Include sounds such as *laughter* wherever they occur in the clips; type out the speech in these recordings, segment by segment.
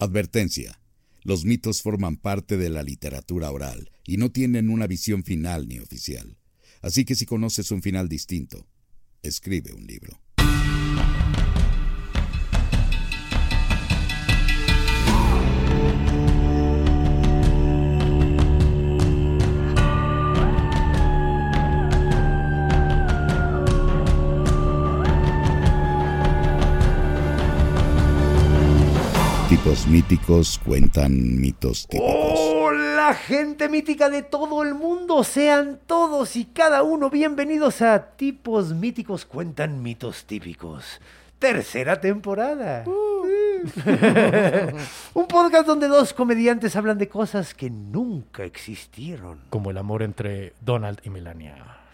Advertencia. Los mitos forman parte de la literatura oral y no tienen una visión final ni oficial. Así que si conoces un final distinto, escribe un libro. Tipos míticos cuentan mitos típicos. Hola gente mítica de todo el mundo, sean todos y cada uno bienvenidos a Tipos Míticos Cuentan Mitos Típicos. Tercera temporada. *laughs* Un podcast donde dos comediantes hablan de cosas que nunca existieron. Como el amor entre Donald y Melania.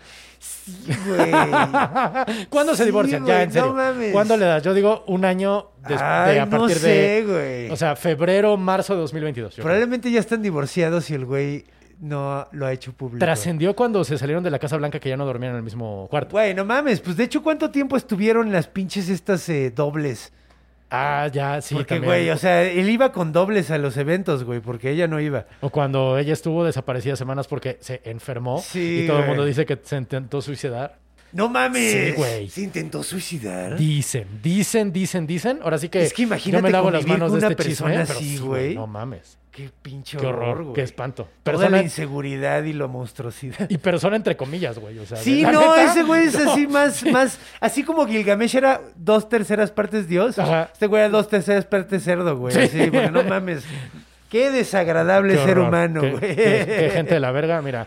Güey. ¿Cuándo se divorcian? ya, en serio. no mames. ¿Cuándo le das? Yo digo un año des- Ay, de a no partir sé, de. güey. O sea, febrero, marzo de 2022. yo creo. Probablemente ya están divorciados y el güey no lo ha hecho público. Trascendió cuando se salieron de la Casa Blanca que ya no dormían en el mismo cuarto. Güey, no mames, pues de hecho, ¿cuánto tiempo estuvieron las pinches estas eh, dobles? Ah, ya, sí. porque, también. güey, o sea, él iba con dobles a los eventos, güey, porque ella no iba. O cuando ella estuvo desaparecida semanas porque se enfermó Sí, y todo el mundo dice que se intentó suicidar. No mames. Sí, güey. Se intentó suicidar. Dicen, dicen, dicen, dicen. Ahora sí que, Es que imagínate yo me lavo las manos con de una este persona así, sí, güey. No mames. Qué pinche Qué horror, horror, güey. qué espanto. Toda la inseguridad y la monstruosidad. Y persona entre comillas, güey. O sea, Sí, la no, neta, ese güey es no. así más, más, así como Gilgamesh era dos terceras partes Dios, Ajá. este güey era dos terceras partes cerdo, güey. Sí. Porque no mames. Qué desagradable Qué ser horror. humano, Qué- güey. Qué, qué gente de la verga, mira.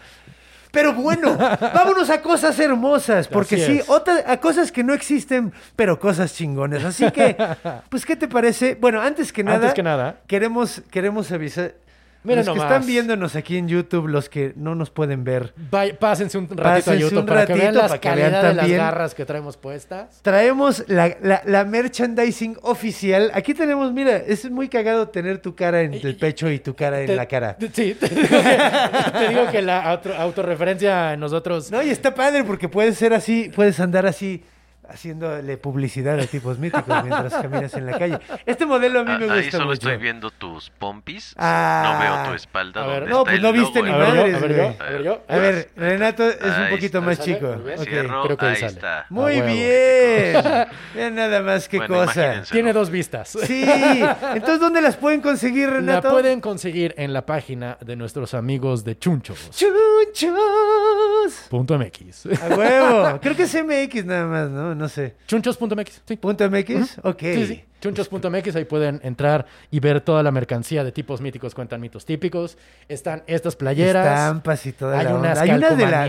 Pero bueno, *laughs* vámonos a cosas hermosas, porque sí, otra- a cosas que no existen, pero cosas chingones. Así que, *laughs* pues, ¿qué te parece? Bueno, antes que nada, Antes que nada. queremos, queremos avisar. Miren los que nomás. están viéndonos aquí en YouTube, los que no nos pueden ver, Vay- pásense un ratito Pásense a YouTube un para que vean ratito la para que vean de las garras que traemos puestas. traemos la, la- la merchandising oficial. Aquí tenemos, mira, es muy cagado tener tu cara en el pecho y tu cara en Te- la cara. *laughs* Sí, te digo que, te digo que la auto- autorreferencia en nosotros. No, y está padre porque puedes ser así, puedes andar así haciéndole publicidad a tipos míticos mientras caminas en la calle. Este modelo a mí Ah, me gusta ahí solo mucho. estoy viendo tus pompis. Ah. no veo tu espalda. A ver. donde No, está pues no viste ni A ¿eh? ver, yo, madres, a ver, yo, a ver, yo. A ver, Renato es un poquito está. más ¿Sale? chico. Muy bien. Ok. Cierro, creo que ahí ahí sale. está. Muy huevo. bien. *laughs* Vean nada más qué Bueno, cosa. Tiene dos vistas. Sí. *laughs* Entonces, ¿dónde las pueden conseguir, La Renato? pueden conseguir en la página de nuestros amigos de chunchos.mx. Chunchos. A huevo. *laughs* Creo que es MX nada más, ¿no? No sé. Chunchos.mx, sí. ¿Punto MX? Ok. Sí, sí. Chunchos.mx, ahí pueden entrar y ver toda la mercancía de tipos míticos, cuentan mitos típicos. Están estas playeras. Estampas y toda Hay la unas onda. Hay unas de la,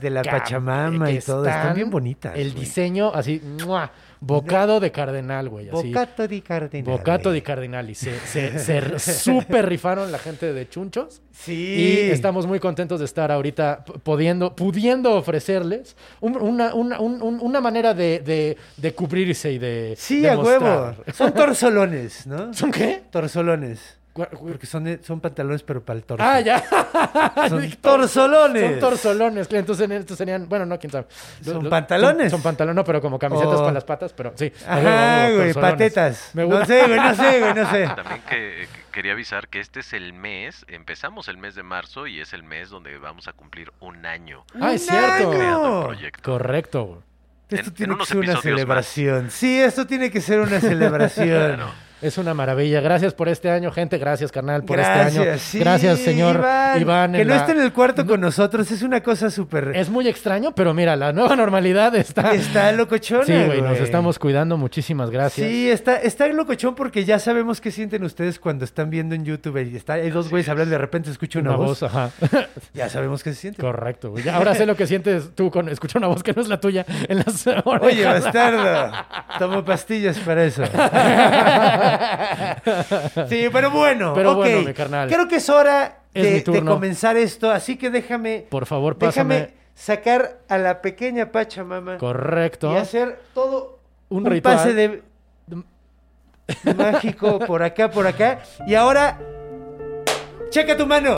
de la, de Pachamama y todo. Están bien bonitas. El güey. diseño, así, ¡mua! Bocado de cardenal, güey. Así. Bocato di Cardinale. Bocato di Cardinali. Se, se, se *laughs* súper rifaron la gente de Chunchos. Sí. Y estamos muy contentos de estar ahorita pudiendo, pudiendo ofrecerles un- una, una, un- un- una manera de, de, de cubrirse y de. Sí, de a huevo. Son *laughs* torzolones, ¿no? ¿Son qué? Torzolones. Porque son, de- son pantalones, pero para el torso. Ah, ya. *laughs* Son Dije, torzolones. *laughs* Son torzolones. Entonces estos serían, bueno, no, quién sabe. ¿Son pantalones? Son, son pantalones, no, pero como camisetas Oh. para las patas, pero sí. Ajá, huevo, güey, patetas. Me no sé, güey, no sé, güey, no sé. *laughs* También que, que quería avisar que este es el mes, empezamos el mes de marzo y es el mes donde vamos a cumplir un año Ah, es ¡Un cierto. creando año! el proyecto. Correcto. güey. Esto En- en tiene que ser una más. celebración. Sí, esto tiene que ser una celebración. Claro. Es una maravilla. Gracias por este año, gente. Gracias, carnal, por este año. Gracias, sí, Gracias, señor Iván. que no la- esté en el cuarto con nosotros es una cosa súper... Es muy extraño, pero mira, la nueva normalidad está. Está locochona, Sí, güey, nos estamos cuidando. Muchísimas gracias. Sí, está, está locochón porque ya sabemos qué sienten ustedes cuando están viendo en YouTube y está, hay dos güeyes hablando y de repente escucha una, Una voz. voz, ajá. *laughs* Ya sabemos qué se siente. Correcto, güey. Ahora sé lo que sientes tú con escuchar una voz que no es la tuya en las orejas. Oye, bastardo, *laughs* tomo pastillas para eso. *laughs* *laughs* sí, pero bueno, Pero bueno, mi carnal. Creo que es hora de, comenzar esto, así que déjame, Por favor, déjame sacar a la pequeña Pachamama Correcto. y hacer todo Un un, ritual. pase de mágico por acá, por acá. Y ahora, checa tu mano.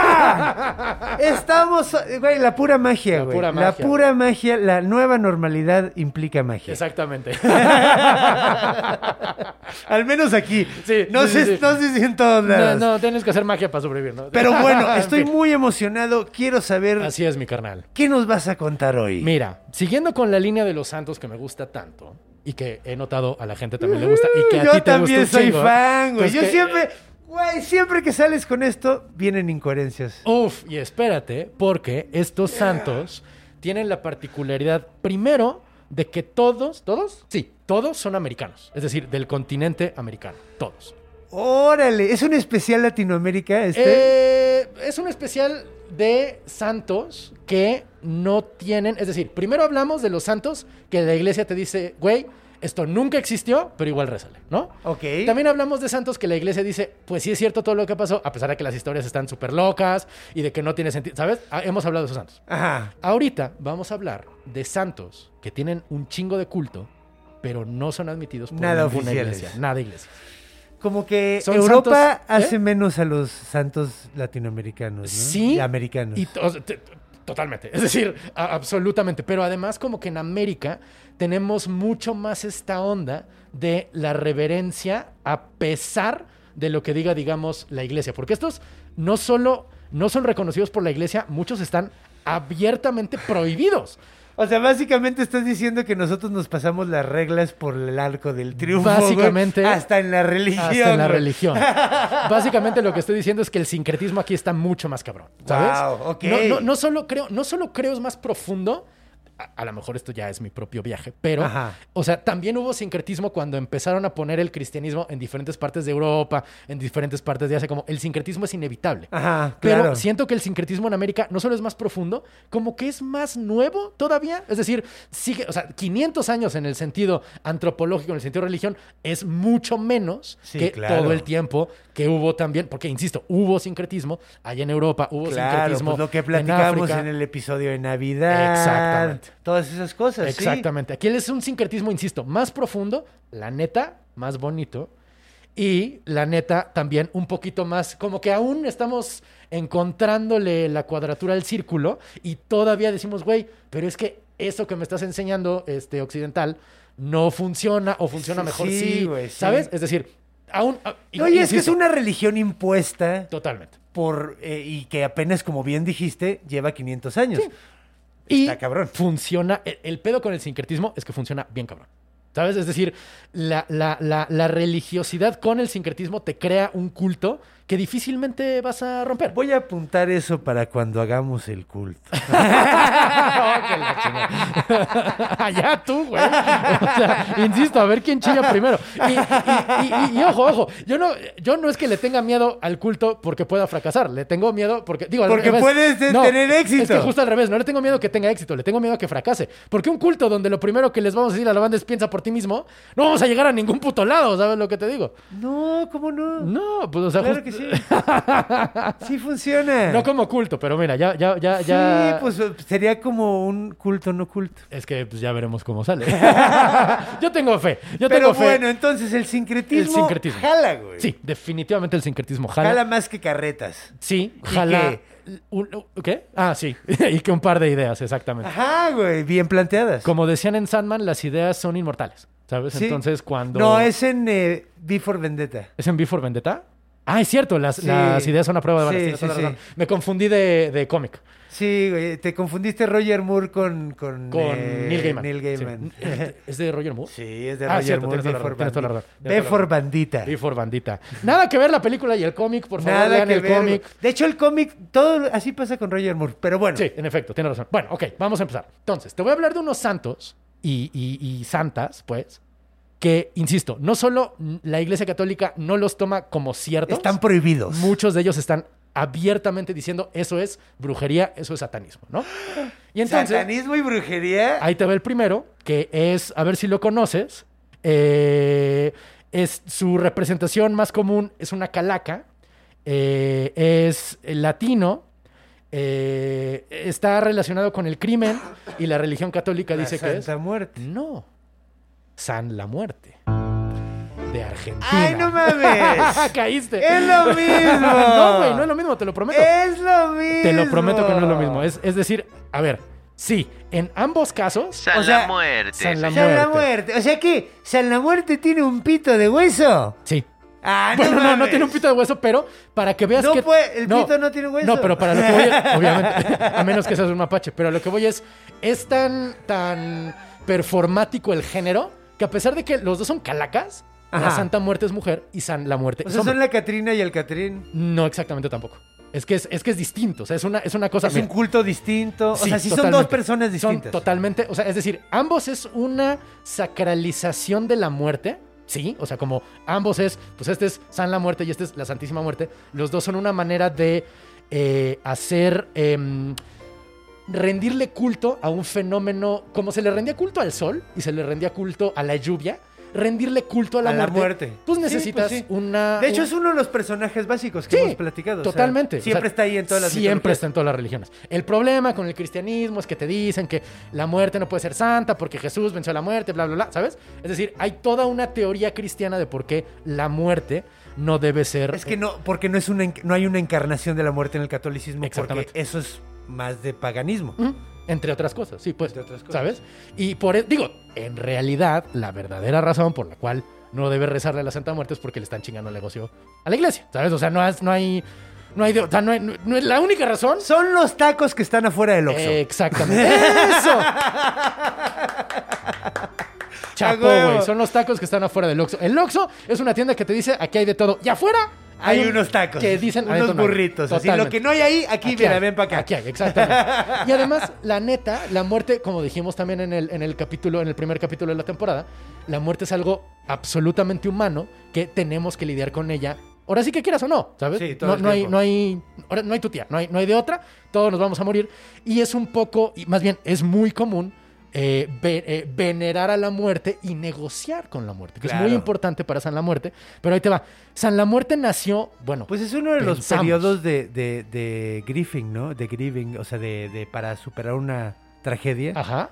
¡Ya! Estamos, güey, la pura magia, La güey. pura La magia, pura magia, la nueva normalidad implica magia. Exactamente. *laughs* Al menos aquí. Sí, no, sí, sé, sí, no sé si en todos No, lados. no, tienes que hacer magia para sobrevivir, ¿no? Pero bueno, *laughs* En estoy muy emocionado. Quiero saber Así es, mi carnal. qué nos vas a contar hoy. Mira, siguiendo con la línea de los santos que me gusta tanto y que he notado a la gente también le gusta y que a Yo ti te también gusta soy chingo, fan, güey. pues Yo que- siempre, güey, siempre que sales con esto, vienen incoherencias. Uf, y espérate, porque estos santos tienen la particularidad, primero, de que todos, ¿todos? Sí, todos son americanos. Es decir, del continente americano. Todos. Órale, ¿es un especial Latinoamérica este? Eh, es un especial de santos que no tienen. Es decir, primero hablamos de los santos que la iglesia te dice, güey, esto nunca existió, pero igual rézale, ¿no? ok. También hablamos de santos que la iglesia dice, pues sí es cierto todo lo que pasó, a pesar de que las historias están súper locas y de que no tiene sentido. ¿Sabes? Ah, Hemos hablado de esos santos. Ajá. Ahorita vamos a hablar de santos que tienen un chingo de culto, pero no son admitidos por Nada ninguna oficiales. iglesia. Nada iglesia. Como que Son Europa santos, ¿eh? hace menos a los santos latinoamericanos, ¿no? Sí. Y americanos. Y to- o sea, te- totalmente. *laughs* Es decir, absolutamente. Pero además, como que en América tenemos mucho más esta onda de la reverencia a pesar de lo que diga, digamos, la iglesia. Porque estos no solo no son reconocidos por la iglesia, muchos están abiertamente prohibidos. O sea, básicamente estás diciendo que nosotros nos pasamos las reglas por el arco del triunfo. güey, Básicamente- hasta en la religión. Hasta en la güey. religión. *laughs* Básicamente lo que estoy diciendo es que el sincretismo aquí está mucho más cabrón. ¿Sabes? Wow, ok. no, no- no solo creo, no solo creo es más profundo. A, a lo mejor esto ya es mi propio viaje, pero, Ajá. o sea, también hubo sincretismo cuando empezaron a poner el cristianismo en diferentes partes de Europa, en diferentes partes de Asia, como el sincretismo es inevitable. Ajá, Pero claro. siento que el sincretismo en América no solo es más profundo, como que es más nuevo todavía. Es decir, sigue, o sea, 500 años en el sentido antropológico, en el sentido religión, es mucho menos Sí, que claro. todo el tiempo que hubo también, porque insisto, hubo sincretismo allá en Europa, hubo Claro, sincretismo pues lo que en platicamos en, África. el episodio de Navidad. Exactamente. Todas esas cosas, sí. Exactamente. Aquí es un sincretismo, insisto, más profundo, la neta, más bonito. Y la neta, también un poquito más, como que aún estamos encontrándole la cuadratura al círculo y todavía decimos, güey, pero es que eso que me estás enseñando, este occidental, no funciona o funciona Sí, mejor sí, sí, güey, sí. ¿sabes? Es decir, aún... ah, y- Oye, es que es una religión impuesta Totalmente. por eh, y que apenas, como bien dijiste, lleva 500 años. Y Está cabrón. funciona. El, el pedo con el sincretismo es que funciona bien cabrón. ¿Sabes? Es decir, la, la- la- la religiosidad con el sincretismo te crea un culto que difícilmente vas a romper. Voy a apuntar eso para cuando hagamos el culto. *laughs* Allá tú, güey. O sea, insisto, a ver quién chilla primero. Y, y- y- y- y ojo, ojo, yo no, yo no es que le tenga miedo al culto porque pueda fracasar. Le tengo miedo porque, digo, al Porque revés. puedes de- tener éxito. Es que justo al revés, no le tengo miedo que tenga éxito, le tengo miedo a que fracase. Porque un culto donde lo primero que les vamos a decir a la banda es piensa por ti mismo, no vamos a llegar a ningún puto lado, ¿sabes lo que te digo? No, ¿cómo no? No, pues o sea, Claro just- sí. *laughs* Sí funciona. no como culto, pero mira, ya, ya, ya, Sí, ya. pues eh, sería como un culto no culto. Es que pues, ya veremos cómo sale. *laughs* yo tengo fe. Yo Pero tengo fe. bueno, entonces el sincretismo, El sincretismo. jala, güey. Sí, definitivamente el sincretismo jala. Jala más que carretas. Sí, ¿Y jala. un- ¿Qué? Ah, sí. *laughs* y que un par de ideas, exactamente. Ajá, güey, bien planteadas. Como decían en Sandman, las ideas son inmortales. ¿Sabes? Sí. Entonces, cuando. No, es en eh, Before Vendetta. ¿Es en V for Vendetta? Ah, es cierto, las, Sí. las ideas son a prueba de balas. Sí, tienes sí. Me confundí de, de cómic. Sí, güey, te confundiste Roger Moore con... Con, Con eh, Neil Gaiman. Neil Gaiman. Sí. ¿Es de Roger Moore? Sí, es de Ah, Roger cierto, Moore. tienes toda la V razón, tienes toda la razón, tienes B toda la for razón. Bandita. Y for bandita. Nada que ver la película y el cómic, por favor, Nada lean que el ver. cómic. De hecho, el cómic, todo así pasa con Roger Moore. Pero bueno, Sí, en efecto, tiene razón. Bueno, ok, vamos a empezar. Entonces, te voy a hablar de unos santos y, y- y santas, pues, que, insisto, no solo la Iglesia Católica no los toma como ciertos, están prohibidos. muchos de ellos están abiertamente diciendo eso es brujería, eso es satanismo, ¿no? *gasps* Y entonces, Satanismo y brujería. ahí te va el primero, que es, a ver si lo conoces, eh, es su representación más común es una calaca, eh, es latino, eh, está relacionado con el crimen y la religión católica La dice que es... Muerte. No, San la Muerte, de Argentina. ¡Ay, no mames! *laughs* Caíste. ¡Es lo *laughs* mismo! no, güey, no es lo mismo, te lo prometo. Es lo mismo. Te lo prometo que no es lo mismo. Es, es decir, a ver, sí, en ambos casos, San O sea, la muerte. San la sí. San la muerte. O sea que, ¿San la Muerte tiene un pito de hueso? sí. Ah, Bueno, no, no mames. tiene un pito de hueso, pero para que veas No que... puede- el pito no tiene hueso. No, pero para lo que voy es, *laughs* obviamente, a menos que seas un mapache, pero a lo que voy es, es tan, tan performático el género que a pesar de que los dos son calacas, la. Santa Muerte es mujer y San la Muerte O es sea, hombre. son la Catrina y el Catrín. No exactamente tampoco. Es que es, es que es distinto, o sea, es una, es una cosa... Es mira, un culto distinto. O sea, sí son dos personas distintas. Son totalmente, o sea, es decir, ambos es una sacralización de la muerte. Sí, o sea, como ambos es, pues este es San la Muerte y este es la Santísima Muerte. Los dos son una manera de eh, hacer, em, rendirle culto a un fenómeno, como se le rendía culto al sol y se le rendía culto a la lluvia, rendirle culto a la, A la muerte, muerte. Pues Sí, necesitas pues sí. una... De hecho, un- es uno de los personajes básicos que Sí, hemos platicado. o sea, Totalmente. O siempre sea, está ahí en todas las Siempre mitologías. está en todas las religiones. El problema con el cristianismo es que te dicen que la muerte no puede ser santa porque Jesús venció a la muerte, bla, bla, bla, ¿sabes? Es decir, hay toda una teoría cristiana de por qué la muerte no debe ser... Es que no, porque no, es una, no hay una encarnación de la muerte en el catolicismo. Porque Exactamente. eso es más de paganismo. Entre otras cosas, sí, pues. Entre otras cosas. ¿Sabes? Y por e- digo, en realidad, la verdadera razón por la cual no debe rezarle a la Santa Muerte es porque le están chingando el negocio a la iglesia, ¿sabes? O sea, no, es- no hay. No hay. de- o sea, no, hay- no- no es la única razón. Son los tacos que están afuera del Oxxo. Exactamente. ¡Eso! *laughs* Chapo, güey. Son los tacos que están afuera del Oxxo. El Oxxo es una tienda que te dice aquí hay de todo. Y afuera hay un- unos tacos. que dicen unos burritos. Así, lo que no hay ahí, aquí, mira, hay, ven para acá. Aquí hay, exactamente. *laughs* Y además, la neta, la muerte, como dijimos también en el, en el capítulo, en el primer capítulo de la temporada, la muerte es algo absolutamente humano que tenemos que lidiar con ella. Ahora sí que quieras o no, ¿sabes? Sí, todo no, el no hay, no hay, ahora no hay tu tía, no hay, no hay de otra, todos nos vamos a morir. Y es un poco, y más bien, es muy común eh, ve- eh, venerar a la muerte y negociar con la muerte, que es muy importante para San la Muerte. Pero ahí te va. San la Muerte nació, bueno, Pues es uno de los periodos de, de, de grieving, ¿no? De grieving, o sea, de, de para superar una tragedia. ajá.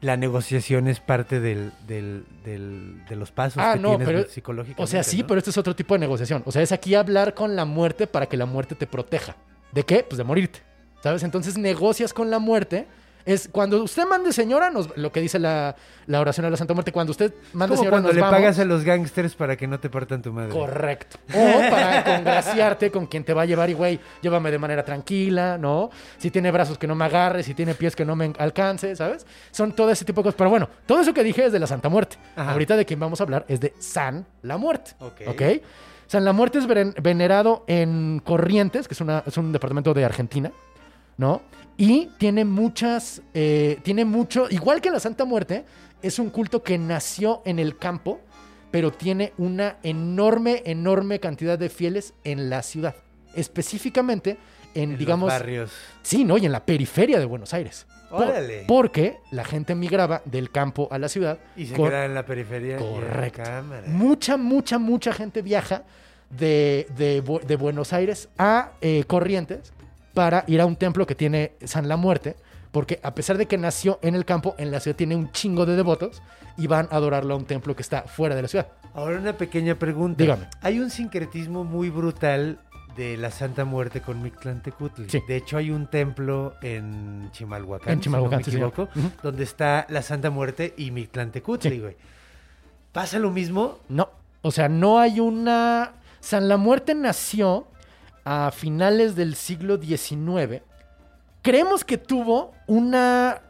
La negociación es parte del, del, del- de los pasos Ah, que no, tienes pero- psicológicamente. O sea, sí, ¿no? pero este es otro tipo de negociación. O sea, es aquí hablar con la muerte para que la muerte te proteja. ¿De qué? Pues de morirte. ¿Sabes? Entonces negocias con la muerte. Es cuando usted mande señora, nos, lo que dice la, la oración a la Santa Muerte, cuando usted mande señora, cuando nos le vamos. pagas a los gangsters para que no te partan tu madre. Correcto. O para *laughs* congraciarte con quien te va a llevar y, güey, llévame de manera tranquila, ¿no? Si tiene brazos que no me agarre, si tiene pies que no me alcance, ¿sabes? Son todo ese tipo de cosas. Pero bueno, todo eso que dije es de la Santa Muerte. Ajá. Ahorita de quien vamos a hablar es de San la Muerte. Ok. ¿Ok? San la Muerte es venerado en Corrientes, que es, una- es un departamento de Argentina, ¿no? Y tiene muchas, eh, tiene mucho, igual que la Santa Muerte, es un culto que nació en el campo, pero tiene una enorme, enorme cantidad de fieles en la ciudad. Específicamente en, En digamos, los barrios. sí, ¿no? Y en la periferia de Buenos Aires. Órale. porque la gente migraba del campo a la ciudad. Y se con- queda en la periferia. y en la Correcto. Mucha, mucha, mucha gente viaja de, de Bu- de Buenos Aires a eh, Corrientes para ir a un templo que tiene San la Muerte, porque a pesar de que nació en el campo, en la ciudad tiene un chingo de devotos y van a adorarlo a un templo que está fuera de la ciudad. Ahora una pequeña pregunta. Dígame. Hay un sincretismo muy brutal de la Santa Muerte con Mictlantecutli. Sí. De hecho, hay un templo en Chimalhuacán, En Chimalhuacán, si no me equivoco, donde está la Santa Muerte y Mictlantecutli, Sí. güey. ¿Pasa lo mismo? No, o sea, no hay una... San la Muerte nació a finales del siglo XIX creemos que tuvo una.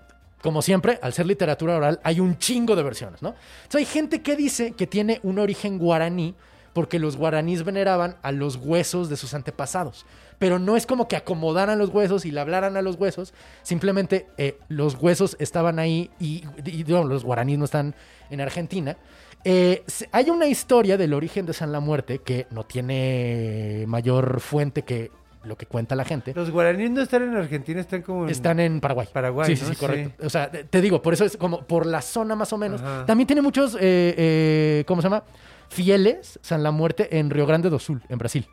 Como siempre, al ser literatura oral, hay un chingo de versiones, ¿no? Entonces hay gente que dice que tiene un origen guaraní porque los guaraníes veneraban a los huesos de sus antepasados. Pero no es como que acomodaran los huesos y le hablaran a los huesos. Simplemente eh, los huesos estaban ahí y, los guaraníes no están en Argentina. Eh, hay una historia del origen de San La Muerte que no tiene mayor fuente que lo que cuenta la gente. Los guaraníes no están en Argentina, están como en... Están en Paraguay. Paraguay, Sí, sí, ¿no? sí, correcto. O sea, te te digo, por eso es como por la zona más o menos. Ajá. También tiene muchos, eh, eh, ¿cómo se llama? Fieles San La Muerte en Río Grande do Sul, en Brasil.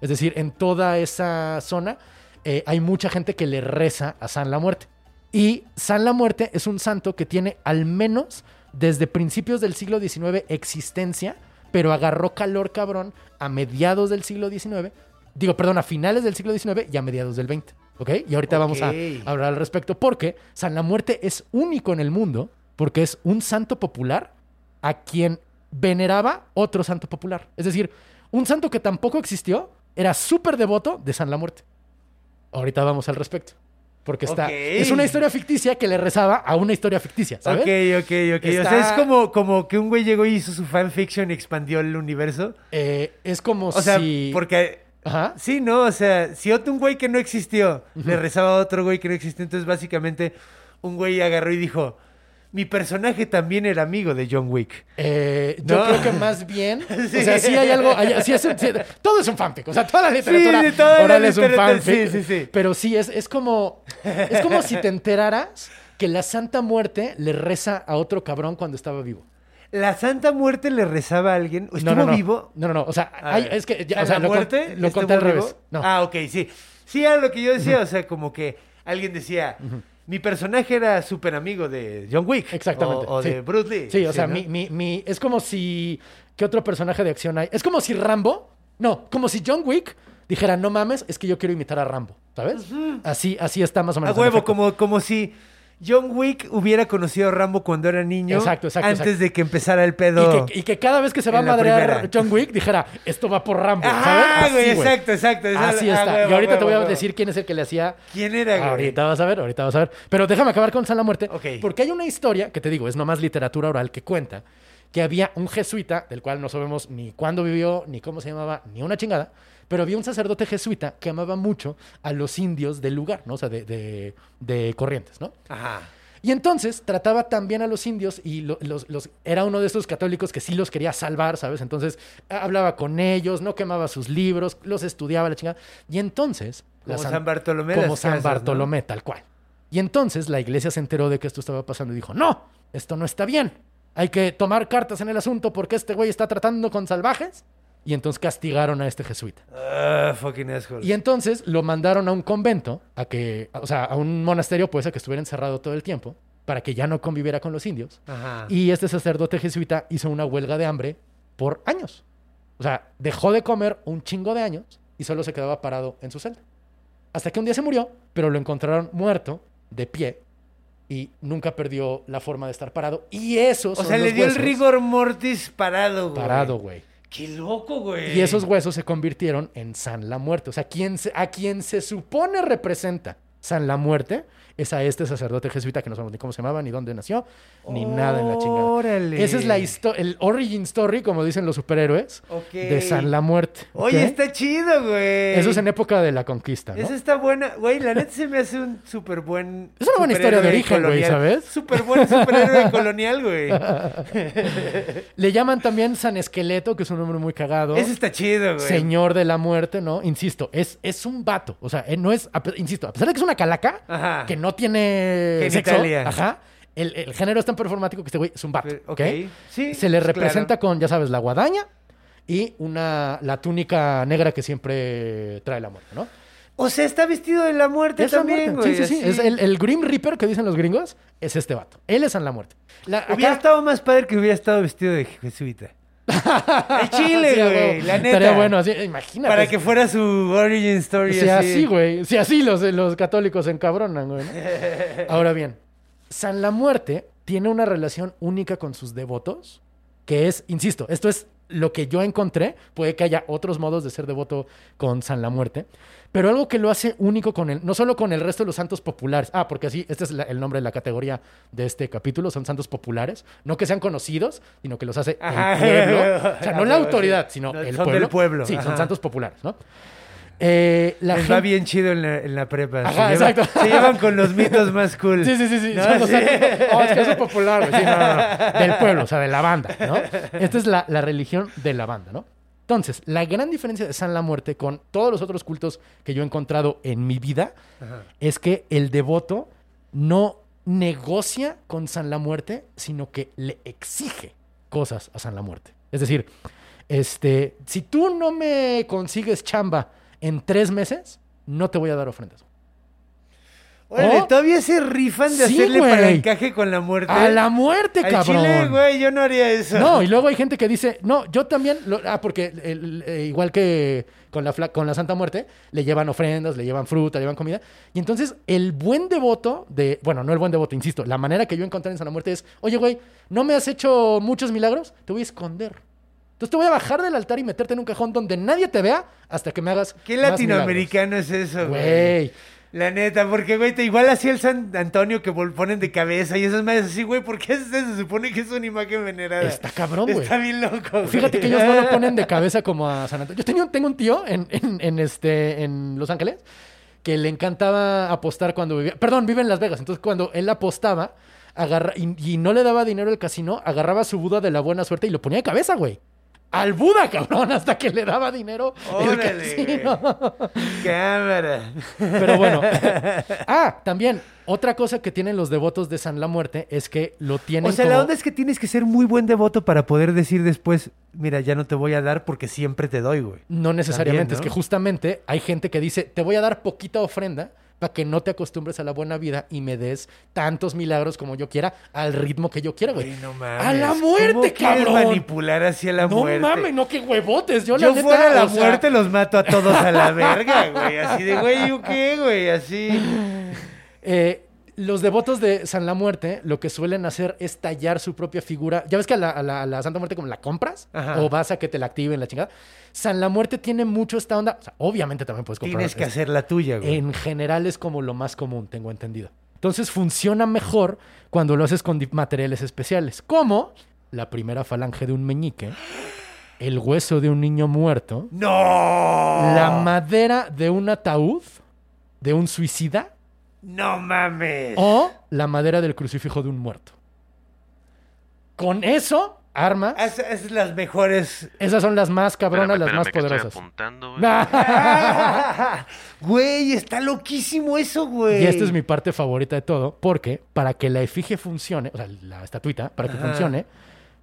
Es decir, en toda esa zona eh, hay mucha gente que le reza a San La Muerte. Y San La Muerte es un santo que tiene al menos desde principios del siglo XIX existencia, pero agarró calor cabrón a mediados del siglo XIX. Digo, perdón, a finales del siglo XIX y a mediados del XX. ¿Ok? Y ahorita vamos a hablar al respecto porque San La Muerte es único en el mundo porque es un santo popular a quien veneraba otro santo popular. Es decir, un santo que tampoco existió era súper devoto de San La Muerte. Ahorita vamos al respecto. Porque está. Ok. Es una historia ficticia que le rezaba a una historia ficticia, ¿sabes? Ok, ok, ok. O Está- sea, es como, como que un güey llegó y hizo su fanfiction y expandió el universo. Eh, es como O sea, si. porque... Ajá. Sí, ¿no? O sea, si otro un güey que no existió le rezaba a otro güey que no existió, entonces básicamente un güey agarró y dijo, mi personaje también era amigo de John Wick. Eh, yo ¿No? creo que más bien. Sí. *laughs* O sea, sí hay algo. hay- sí es un- sí, todo es un fanfic. O sea, toda la literatura sí, toda la oral es un fanfic. sí, sí, sí. Pero sí, es, es como. Es como si te enteraras que la Santa Muerte le reza a otro cabrón cuando estaba vivo. ¿La Santa Muerte le rezaba a alguien? ¿Estuvo no, no, no. vivo? No, no, no. O sea, hay- es que. ya, ¿San o sea, la lo, con- muerte lo conté al revés. No. Ah, ok, sí. Sí, era lo que yo decía, o sea, como que alguien decía, mi personaje era súper amigo de John Wick. Exactamente, O, o sí. de Bruce Lee. Sí, o sea, ¿no? mi, mi, mi- es como si. ¿Qué otro personaje de acción hay? Es como si Rambo. No, como si John Wick dijera, no mames, es que yo quiero imitar a Rambo. ¿Sabes? Así, así está más o A menos. en huevo, como, como si John Wick hubiera conocido a Rambo cuando era niño. Exacto, exacto, Antes exacto. de que empezara el pedo. Y que, y que cada vez que se va a madrear. John Wick dijera, esto va por Rambo, ¿sabes? Ah, Así, güey, exacto, exacto. esa- Así ah, está. huevo, y ahorita te voy a huevo. decir quién es el que le hacía. ¿Quién era, güey? Ahorita vas a ver, ahorita vas a ver. Pero déjame acabar con San la Muerte. Porque hay una historia, que te digo, es nomás literatura oral, que cuenta que había un jesuita, del cual no sabemos ni cuándo vivió, ni cómo se llamaba, ni una chingada, pero había un sacerdote jesuita que amaba mucho a los indios del lugar, ¿no? O sea, de, de- de Corrientes, ¿no? Ajá. Y entonces trataba también a los indios y lo- los, los- era uno de esos católicos que sí los quería salvar, ¿sabes? Entonces hablaba con ellos, no quemaba sus libros, los estudiaba la chingada. Y entonces... Como San Bartolomé Como San Casas, ¿no? Bartolomé, tal cual. Y entonces la iglesia se enteró de que esto estaba pasando y dijo, no, esto no está bien. Hay que tomar cartas en el asunto porque este güey está tratando con salvajes. Y entonces castigaron a este jesuita. Ah, fucking asshole. Y entonces lo mandaron a un convento, a que, o sea, a un monasterio, pues, a que estuviera encerrado todo el tiempo, para que ya no conviviera con los indios. Ajá. Y este sacerdote jesuita hizo una huelga de hambre por años. O sea, dejó de comer un chingo de años y solo se quedaba parado en su celda. Hasta que un día se murió, pero lo encontraron muerto, de pie, y nunca perdió la forma de estar parado. Y esos o sea, le dio el rigor mortis parado, güey. Parado, güey. Qué loco, güey. Y esos huesos se convirtieron en San la Muerte. O sea, quien se- a quien se supone representa San la Muerte es a este sacerdote jesuita que no sabemos ni cómo se llamaba, ni dónde nació, ni nada en la chingada. Esa es la histo- el origin story, como dicen los superhéroes, de San la Muerte. Oye, está chido, güey. Eso es en época de la conquista, ¿no? Esa está buena. Güey, la neta se me hace un súper buen. Es una buena historia de origen, güey. ¿sabes? Súper buen superhéroe colonial, güey. *laughs* Le llaman también San Esqueleto, que es un nombre muy cagado. Ese está chido, güey. Señor de la muerte, ¿no? Insisto, es, es un vato. O sea, eh, no es, insisto, a pesar de que es una calaca, Ajá. que no tiene Genitalia. sexo, ajá, el, el género es tan performático que este güey es un vato, ¿ok? Sí, Se le representa claro. con, ya sabes, la guadaña y una, la túnica negra que siempre trae la muerte, ¿no? O sea, está vestido de la muerte Es también, muerte. güey. Sí, sí, sí. Es el, el Grim Reaper que dicen los gringos, es este vato. Él es San la muerte. La- Hubiera acá- estado más padre que hubiera estado vestido de jesuita. El *laughs* chile, Sí, güey. La neta. Estaría bueno, así, imagínate. Para que fuera su origin story. Si así, güey. Si así los, los católicos se encabronan, güey. ¿no? *laughs* Ahora bien, San la Muerte tiene una relación única con sus devotos, que es, insisto, esto es lo que yo encontré, puede que haya otros modos de ser devoto con San la Muerte, pero algo que lo hace único con el, no solo con el resto de los santos populares, ah, porque así, este es la- el nombre de la categoría de este capítulo, son santos populares, no que sean conocidos, sino que los hace el pueblo, *laughs* o sea, no la autoridad, sino No, el son pueblo. del pueblo, Sí, son ajá. santos populares, ¿no? Eh, la Les gente- va bien chido en la, en la prepa. Ajá, se, llevan, exacto. se llevan con los mitos más cool. Sí, sí, sí, sí. No, son los sí. santos- Oh, es que eso es popular. Sí, no, no, no. Del pueblo, o sea, de la banda, ¿no? *laughs* Esta es la, la religión de la banda, ¿no? Entonces, la gran diferencia de San la Muerte con todos los otros cultos que yo he encontrado en mi vida es que el devoto no negocia con San la Muerte, sino que le exige cosas a San la Muerte. Es decir, este, si tú no me consigues chamba en tres meses, no te voy a dar ofrendas. Órale, Oh. todavía se rifan de Sí, hacerle güey. para encaje con la muerte. A la muerte, Al cabrón. chile, güey, yo no haría eso. No, y luego hay gente que dice, no, yo también, lo- ah, porque el- eh, igual que con la, fla- con la Santa Muerte, le llevan ofrendas, le llevan fruta, le llevan comida. Y entonces el buen devoto de, bueno, no el buen devoto, insisto, la manera que yo encontré en Santa Muerte es, oye, güey, ¿no me has hecho muchos milagros? Te voy a esconder. Entonces te voy a bajar del altar y meterte en un cajón donde nadie te vea hasta que me hagas ¿Qué más latinoamericano es eso, milagros. güey? Güey. La neta, porque, güey, te igual así el San Antonio que ponen de cabeza y esas madres así, güey, ¿por qué? *laughs* Se supone que es una imagen venerada. Está cabrón, güey. Está bien loco, güey. Fíjate que ellos no lo *laughs* ponen de cabeza como a San Antonio. Yo tenía tengo un tío en, en- en este, en Los Ángeles que le encantaba apostar cuando vivía. Perdón, vive en Las Vegas. Entonces, cuando él apostaba agarra, y, y no le daba dinero al casino, agarraba su Buda de la buena suerte y lo ponía de cabeza, güey. Al Buda, cabrón, hasta que le daba dinero Órale. Cámara. Pero bueno. *laughs* Ah, también, otra cosa que tienen los devotos de San la Muerte es que lo tienen O sea, como... la onda es que tienes que ser muy buen devoto para poder decir después, mira, ya no te voy a dar porque siempre te doy, güey. No necesariamente, También, ¿no? es que justamente hay gente que dice, te voy a dar poquita ofrenda para que no te acostumbres a la buena vida y me des tantos milagros como yo quiera al ritmo que yo quiera, güey. No mames. A la ¿Cómo muerte, cabrón. manipular hacia la no muerte? mames, no que huevotes. Yo, Yo la neta, fuera la o sea, muerte los mato a todos a la verga, güey. Así de, güey, ¿yo qué, güey? Así. eh, los devotos de San la Muerte lo que suelen hacer es tallar su propia figura. Ya ves que a la, a la- a la Santa Muerte como la compras Ajá. o vas a que te la activen la chingada. San la Muerte tiene mucho esta onda. O sea, obviamente también puedes comprar. Tienes que hacer la tuya, güey. En general es como lo más común, tengo entendido. Entonces funciona mejor cuando lo haces con materiales especiales, como la primera falange de un meñique, el hueso de un niño muerto, ¡No! la madera de un ataúd de un suicida ¡No mames! o la madera del crucifijo de un muerto. Con eso, armas, Es, es las mejores. esas son las más cabronas, Espérame, las más espérame, poderosas. Estoy apuntando, güey. *laughs* Güey, está loquísimo eso, güey. Y esta es mi parte favorita de todo, porque para que la efigie funcione, o sea, la estatuita, para que Ajá. funcione,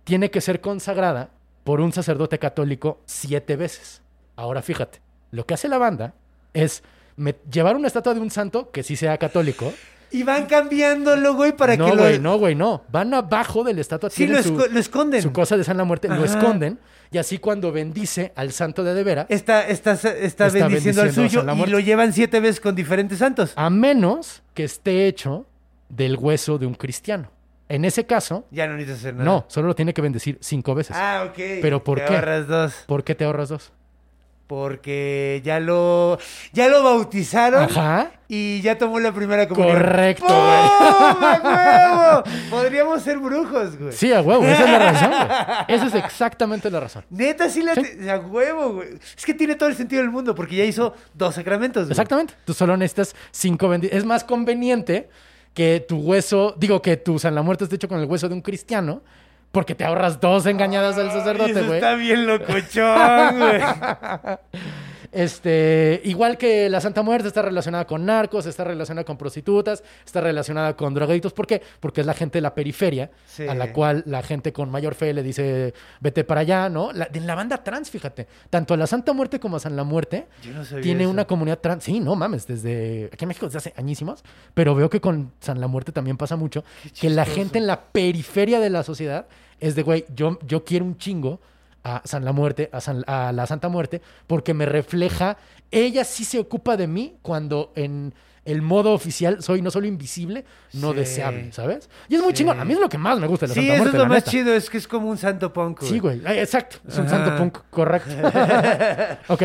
tiene que ser consagrada por un sacerdote católico siete veces. Ahora fíjate, lo que hace la banda es me- llevar una estatua de un santo que sí sea católico. Y van cambiándolo, güey, para no, que lo. güey, no, güey, no. Van abajo de la estatua, Sí, lo, su, esco- lo esconden. su cosa de San la Muerte, lo esconden, y así cuando bendice al santo de de veras, Está, está, está, bendiciendo al bendiciendo suyo y lo llevan siete veces con diferentes santos. a menos que esté hecho del hueso de un cristiano. En ese caso, Ya no necesitas hacer nada. No, solo lo tiene que bendecir cinco veces. Ah, ok. ¿Pero por Te qué? ahorras dos. ¿Por qué te ahorras dos? Porque ya lo. Ya lo bautizaron. Ajá. Y ya tomó la primera comunión. Correcto, ¡Pum! güey. ¡A huevo! *laughs* Podríamos ser brujos, güey. Sí, a huevo, esa es la razón, güey. *laughs* Esa es exactamente la razón. Neta, sí la. Sí. te- A huevo, güey. Es que tiene todo el sentido del mundo porque ya hizo dos sacramentos, güey. Exactamente. Tú solo necesitas cinco bendiciones. Es más conveniente que tu hueso, digo que tu San la Muerte esté hecho con el hueso de un cristiano, porque te ahorras dos engañadas del sacerdote, eso güey. está bien locochón, *laughs* güey. Este, igual que la Santa Muerte está relacionada con narcos, está relacionada con prostitutas, está relacionada con drogadictos. ¿Por qué? Porque es la gente de la periferia, Sí. a la cual la gente con mayor fe le dice, vete para allá, ¿no? La, en la banda trans, fíjate, tanto a la Santa Muerte como a San la Muerte, no tiene eso. una comunidad trans. Sí, no mames, desde aquí en México desde hace añísimos, pero veo que con San la Muerte también pasa mucho, que la gente en la periferia de la sociedad es de, güey, yo, yo quiero un chingo a San la Muerte, a, San- a la Santa Muerte, porque me refleja, ella sí se ocupa de mí cuando en, el modo oficial, soy no solo invisible, no Sí. deseable, ¿sabes? Y es muy Sí. chingón. A mí es lo que más me gusta de la Sí, Santa eso Muerte, es lo más neta. chido, es que es como un santo punk. Sí, güey. Exacto. Es un Ajá. santo punk, correcto. *laughs* ok.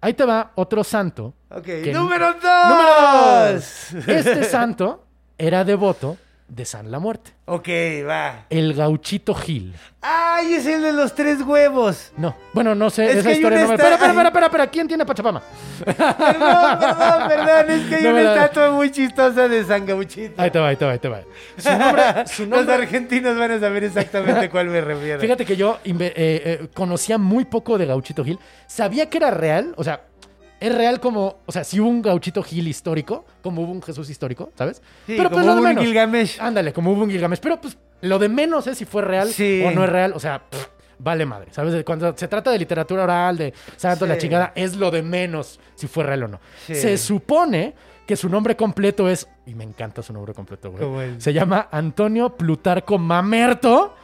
Ahí te va otro santo. Ok, que- número dos. Número dos. Este santo era devoto de San la Muerte. Ok, va. El gauchito Gil. ¡Ay, es el de los tres huevos! No, bueno, no sé, Es esa que historia no me... Espera, espera, espera, espera, espera, ¿quién tiene Pachapama? Perdón, perdón, perdón, es que hay No una estatua muy chistosa de San Gauchito. Ahí te va, ahí te va, ahí te va. Su nombre, *laughs* su Los nombre argentinos van a saber exactamente cuál me refiero. *laughs* Fíjate que yo eh, eh, conocía muy poco de Gauchito Gil. Sabía que era real, o sea, es real como, o sea, si hubo un Gauchito Gil histórico, como hubo un Jesús histórico, ¿sabes? Sí, Pero pues como lo de un menos. Gilgamesh. Ándale, como hubo un Gilgamesh. Pero pues lo de menos es si fue real Sí. o no es real. O sea, pff, vale madre. ¿Sabes? Cuando se trata de literatura oral, de santo, Sí. la chingada, es lo de menos si fue real o no. Sí. Se supone que su nombre completo es, y me encanta su nombre completo, güey. ¿Cómo es? Se llama Antonio Plutarco Mamerto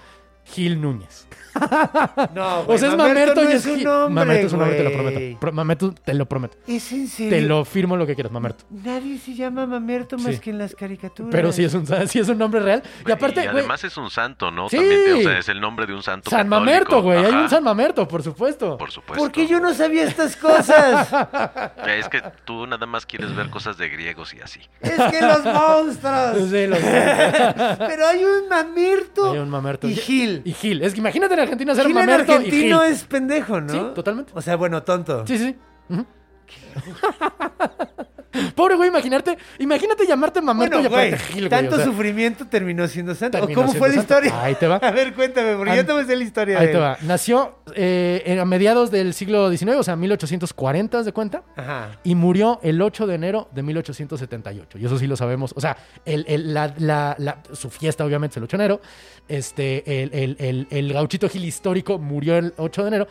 Gil Núñez. *laughs* No, O sea, es Mamerto Mamerto no y es es un nombre, Mamerto es un nombre, te lo güey. prometo. Pro- Mamerto, te lo prometo. ¿Es en serio? Te lo firmo lo que quieras, Mamerto. Nadie se llama Mamerto más Sí. que en las caricaturas. Pero sí es un, sí es un nombre real. Y aparte, y güey, además es un santo, ¿no? Sí. También, o sea, es el nombre de un santo San católico. Mamerto, güey. Hay un San Mamerto, por supuesto. Por supuesto. ¿Por qué yo no sabía estas cosas? *laughs* Es que tú nada más quieres ver cosas de griegos y así. es que los monstruos. *laughs* Sí. Pero hay un Mamerto. Hay un Mamerto. Y Gil. Y Gil. Es que imagínate en Argentina ser Gil en Mamerto y Gil. argentino es pendejo, ¿no? Sí, totalmente. O sea, bueno, tonto. Sí, sí, sí. Ujú. *laughs* Pobre güey, imagínate, imagínate llamarte Mamerto Bueno, y güey, aparte Gil, güey. tanto o sea, sufrimiento terminó siendo santo. ¿O Terminó ¿Cómo fue la santo. historia? Ahí te va. *laughs* A ver, cuéntame, porque An- yo te me sé la historia Ahí de te él. va. Nació eh, a mediados del siglo XIX, o sea, 1840, ¿haz de cuenta? Ajá. Y murió el 8 de enero de 1878. Y eso sí lo sabemos. O sea, el- el- la- la- la- su fiesta obviamente es el 8 de enero. Este, el- el gauchito Gil histórico murió el 8 de enero.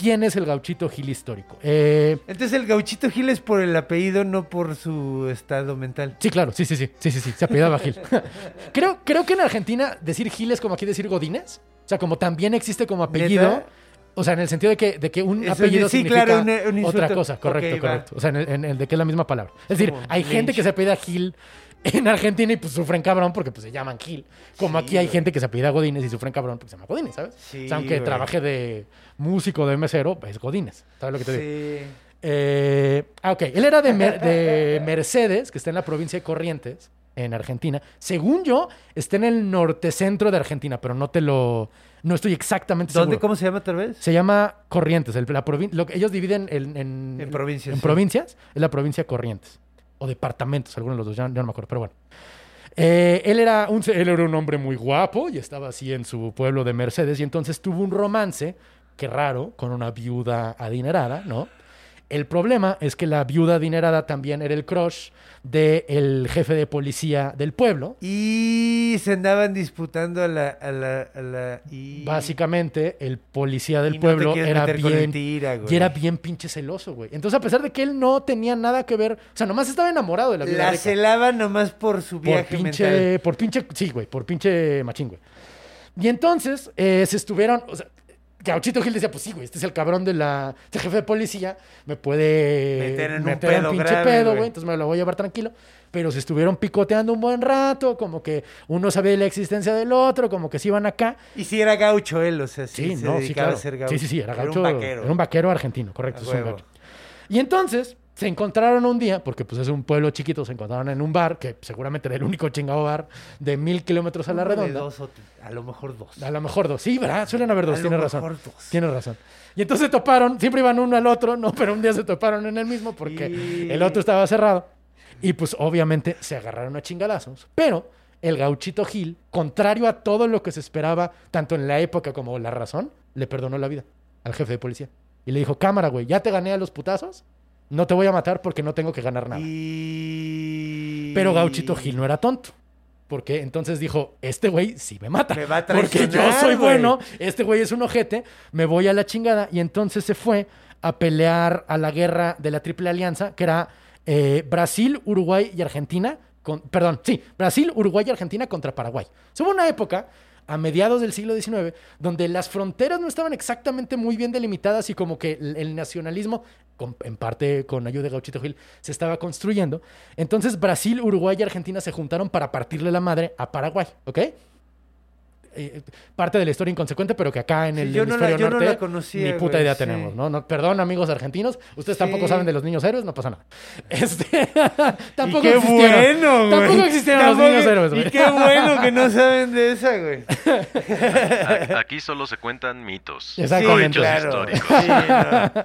¿Quién es el gauchito Gil histórico? Eh, Entonces el gauchito Gil es por el apellido, no por su estado mental. sí, claro, sí, sí, sí, sí, sí, sí, se apellidaba Gil. *laughs* creo, creo que en Argentina decir Gil es como aquí decir Godínez. O sea, como también existe como apellido. ¿Neta? O sea, en el sentido de que, de que un Eso apellido sí, significa claro, un- un insulto. otra cosa. Correcto, va. correcto. O sea, en el, en el de que es la misma palabra. Es decir, hay gente que se apellida Gil en Argentina y pues sufren cabrón porque pues se llaman Gil. Como Sí, aquí hay güey. gente que se apellida Godínez y sufren cabrón porque se llama Godínez, ¿sabes? Sí, o sea, aunque güey. trabaje de músico, de mesero, es Godínez. ¿Sabes lo que te digo? Sí. Eh, ah, ok. Él era de, Mer- de Mercedes, que está en la provincia de Corrientes, en Argentina. Según yo, está en el norte centro de Argentina, pero no te lo. No estoy exactamente ¿Dónde? seguro. ¿Cómo se llama tal vez? Se llama Corrientes. el- la lo que ellos dividen en, en, En provincias, En sí. provincias. Es la provincia Corrientes. O departamentos, algunos de los dos, ya, ya no me acuerdo, pero bueno. Eh, él, era un, él era un hombre muy guapo y estaba así en su pueblo de Mercedes y entonces tuvo un romance, qué raro, con una viuda adinerada, ¿no? El problema es que la viuda adinerada también era el crush del jefe de policía del pueblo. Y se andaban disputando a la... A la, a la y... Básicamente, el policía del Y no pueblo era bien tira, güey. y era bien pinche celoso, güey. Entonces, a pesar de que él no tenía nada que ver, o sea, nomás estaba enamorado de la viuda La rica. celaba nomás por su por viaje pinche, mental. por pinche, sí, güey, por pinche machín, güey. Y entonces eh, se estuvieron, o sea, Gauchito Gil decía, pues sí, güey, este es el cabrón de la, este jefe de policía, me puede Meter en un pedo pinche grave, pedo, güey. entonces me lo voy a llevar tranquilo. Pero se estuvieron picoteando un buen rato, como que uno sabía la existencia del otro, como que se iban acá. Y si era gaucho él, o sea, sí, Sí, se no, sí, claro. a ser gaucho. Sí, sí, sí, era gaucho. un vaquero. Era un vaquero argentino, correcto. Es un. Y entonces se encontraron un día, porque pues es un pueblo chiquito, se encontraron en un bar, que seguramente era el único chingado bar de mil kilómetros a la Uno de redonda. dos o a lo mejor dos. A lo mejor dos. Sí, ¿verdad? Suelen haber dos, tienes razón. dos. Tienes razón. Y entonces se toparon, siempre iban uno al otro, ¿no? Pero un día se toparon en el mismo porque Y- el otro estaba cerrado. Y pues obviamente se agarraron a chingadazos. Pero el gauchito Gil, contrario a todo lo que se esperaba, tanto en la época como la razón, le perdonó la vida al jefe de policía. Y le dijo, cámara, güey, ya te gané a los putazos, no te voy a matar porque no tengo que ganar nada. Y... Pero Gauchito Gil no era tonto. Porque entonces dijo, este güey sí me mata. Me va a porque yo soy bueno, este güey es un ojete, me voy a la chingada. Y entonces se fue a pelear a la guerra de la Triple Alianza, que era eh, Brasil, Uruguay y Argentina. Con, perdón, sí, Brasil, Uruguay y Argentina contra Paraguay. Hubo una época, a mediados del siglo XIX, donde las fronteras no estaban exactamente muy bien delimitadas y como que el nacionalismo, con- en parte con ayuda de Gauchito Gil, se estaba construyendo. Entonces Brasil, Uruguay y Argentina se juntaron para partirle la madre a Paraguay, ¿ok? Eh, parte de la historia inconsecuente, pero que acá en Sí, el yo no la- hemisferio yo no norte la conocía, ni puta güey, idea sí. tenemos, ¿no? No, Perdón, amigos argentinos, ustedes Sí. tampoco saben de los niños héroes, no pasa nada. *laughs* Este, tampoco y qué existieron. bueno, güey. Tampoco existieron los Tampoco- niños héroes, güey. Y qué bueno que no saben de esa, güey. *laughs* Aquí solo se cuentan mitos. Exactamente. Hechos claro. históricos. Sí, no.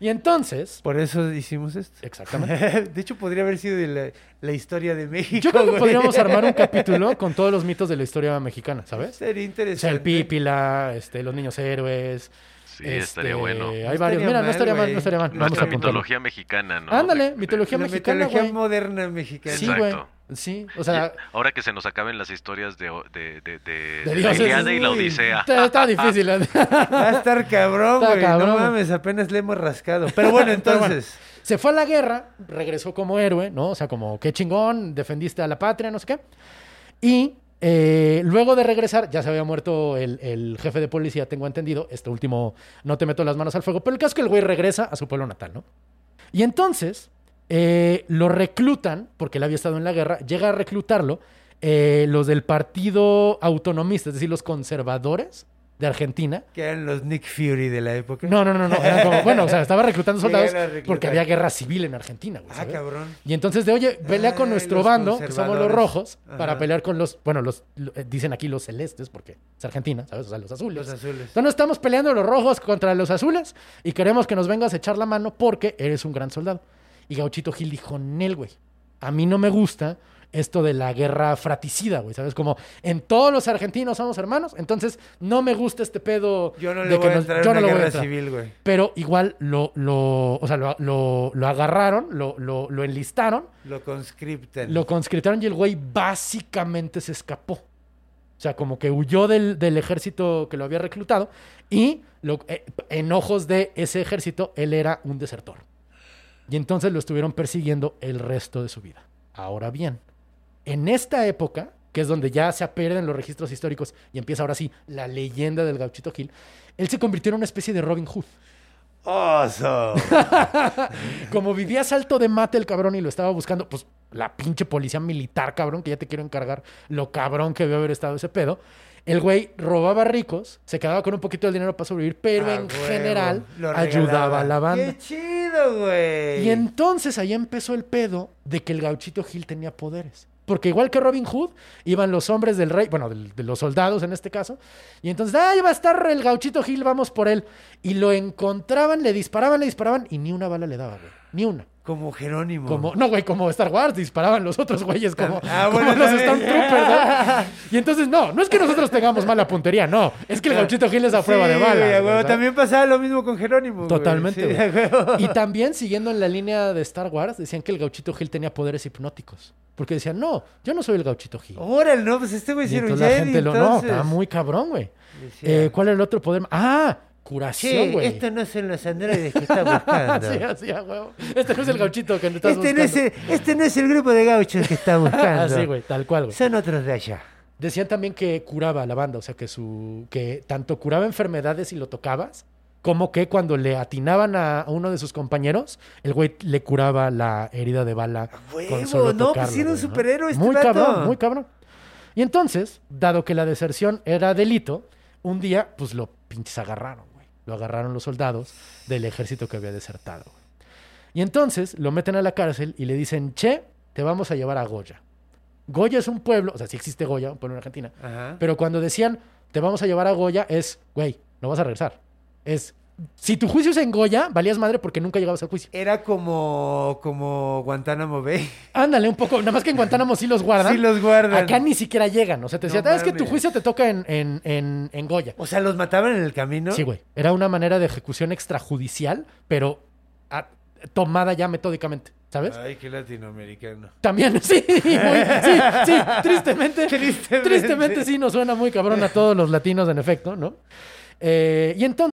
Y entonces, Por eso hicimos esto. exactamente. *laughs* De hecho, podría haber sido de la, la historia de México. Yo creo que güey. podríamos armar un *laughs* capítulo con todos los mitos de la historia mexicana, ¿sabes? Sería O sea, interesante. el Pípila, este, los niños héroes. Sí, estaría este, bueno. Hay No varios. estaría Mira, no mal, estaría mal, no estaría mal. Vamos a Nuestra mitología mexicana, ¿no? Ándale, mitología La mexicana, mitología güey. moderna mexicana. Sí, güey. Sí, o sea, Ahora que se nos acaben las historias de, de, de, de- De la. Ilíada y la. Odisea. está, está difícil. ¿eh? Va a estar cabrón, güey. cabrón. No mames, apenas le hemos rascado. Pero bueno, *laughs* Pero bueno, entonces. se fue a la guerra, regresó como héroe, ¿no? O sea, como qué chingón, defendiste a la patria, no sé qué. Y eh, luego de regresar, ya se había muerto el, el jefe de policía, tengo entendido. Este último, no te meto las manos al fuego. Pero el caso es que el güey regresa a su pueblo natal, ¿no? Y entonces eh, lo reclutan, porque él había estado en la guerra, llega a reclutarlo eh, los del Partido Autonomista, es decir, los conservadores de Argentina. Que eran los Nick Fury de la época. No, no, no, no. eran como- bueno, o sea, estaba reclutando *laughs* soldados porque había guerra civil en Argentina, güey. Ah, cabrón. Y entonces de, oye, pelea con nuestro bando, que somos los rojos, para pelear con los, bueno, los, lo- eh, dicen aquí los celestes, porque es Argentina, ¿sabes? O sea, los azules. Los azules. Entonces estamos peleando los rojos contra los azules y queremos que nos vengas a echar la mano porque eres un gran soldado. Y Gauchito Gil dijo, Nel, güey, a mí no me gusta esto de la guerra fratricida, güey, ¿sabes? Como en todos los argentinos somos hermanos, entonces no me gusta este pedo Yo no de le que voy a nos- entrar yo no guerra civil, güey. Pero igual lo, lo, o sea, lo, lo- lo agarraron, lo, lo, lo enlistaron, Lo conscriptan. lo conscriptaron y el güey básicamente se escapó. O sea, como que huyó del, del ejército que lo había reclutado y lo- eh, en ojos de ese ejército él era un desertor. Y entonces lo estuvieron persiguiendo el resto de su vida. Ahora bien, en esta época, que es donde ya se pierden los registros históricos y empieza ahora sí la leyenda del gauchito Gil, él se convirtió en una especie de Robin Hood. Awesome. *laughs* Como vivía salto de mate el cabrón y lo estaba buscando, pues la pinche policía militar, cabrón, que ya te quiero encargar lo cabrón que debió haber estado ese pedo. El güey robaba ricos, se quedaba con un poquito de dinero para sobrevivir, pero Ah, en general ayudaba a la banda. ¡Qué chido, güey! Y entonces ahí empezó el pedo de que el gauchito Gil tenía poderes. Porque igual que Robin Hood, iban los hombres del rey, bueno, del- de, los soldados en este caso, y entonces, ¡ah, ahí va a estar el gauchito Gil, vamos por él! Y lo encontraban, le disparaban, le disparaban, y ni una bala le daba, güey. Ni una. Como Jerónimo. Como, no, güey, como Star Wars, disparaban los otros güeyes *laughs* como, Ah, como bueno, los también. Stormtroopers, ¿no? *laughs* Y entonces, no, no es que nosotros tengamos mala puntería, no. Es que el gauchito Gil es a prueba Sí, de bala. También pasaba lo mismo con Jerónimo. Totalmente. Güey. *laughs* Y también, siguiendo en la línea de Star Wars, decían que el gauchito Gil tenía poderes hipnóticos. Porque decían, no, yo no soy el gauchito Gil. Órale, no, pues este güey Y un entonces la gente lo... No, entonces. estaba muy cabrón, güey. Decía, Eh, ¿Cuál era el otro poder? Ah, curación, güey. estos no son los androides que está *laughs* buscando. Sí, así, huevo. Este no es el gauchito que estás este, no es buscando. el, este no es el grupo de gauchos que está *laughs* buscando. Así, güey, tal cual, güey. Son otros de allá. Decían también que curaba a la banda, o sea, que su que tanto curaba enfermedades y lo tocabas, como que cuando le atinaban a a uno de sus compañeros, el güey le curaba la herida de bala huevo, con solo no, pues tocarlo, sí era un güey, ¿no? superhéroe este Muy cabrón, muy cabrón. Y entonces, dado que la deserción era delito, un día, pues lo pinches agarraron. Lo agarraron los soldados del ejército que había desertado. Y entonces lo meten a la cárcel y le dicen, che, te vamos a llevar a Goya. Goya es un pueblo, o sea, sí existe Goya, un pueblo en Argentina, Ajá. pero cuando decían, te vamos a llevar a Goya, es, güey, no vas a regresar. Es, si tu juicio es en Goya, valías madre porque nunca llegabas al juicio. Era como, como Guantánamo Bay. *laughs* Ándale un poco, nada más que en Guantánamo sí los guardan. Sí los guardan. Acá ni siquiera llegan. O sea, te decía, No "Ah, es que tu juicio te toca en, en, en, en Goya. O sea, los mataban en el camino. Sí, güey. Era una manera de ejecución extrajudicial, pero ah, tomada ya metódicamente, ¿sabes? Ay, qué latinoamericano. También, *laughs* sí, muy- sí, sí, tristemente, *laughs* Tristemente. tristemente sí nos suena muy cabrón a todos los latinos, en efecto, ¿no? Eh, y entonces,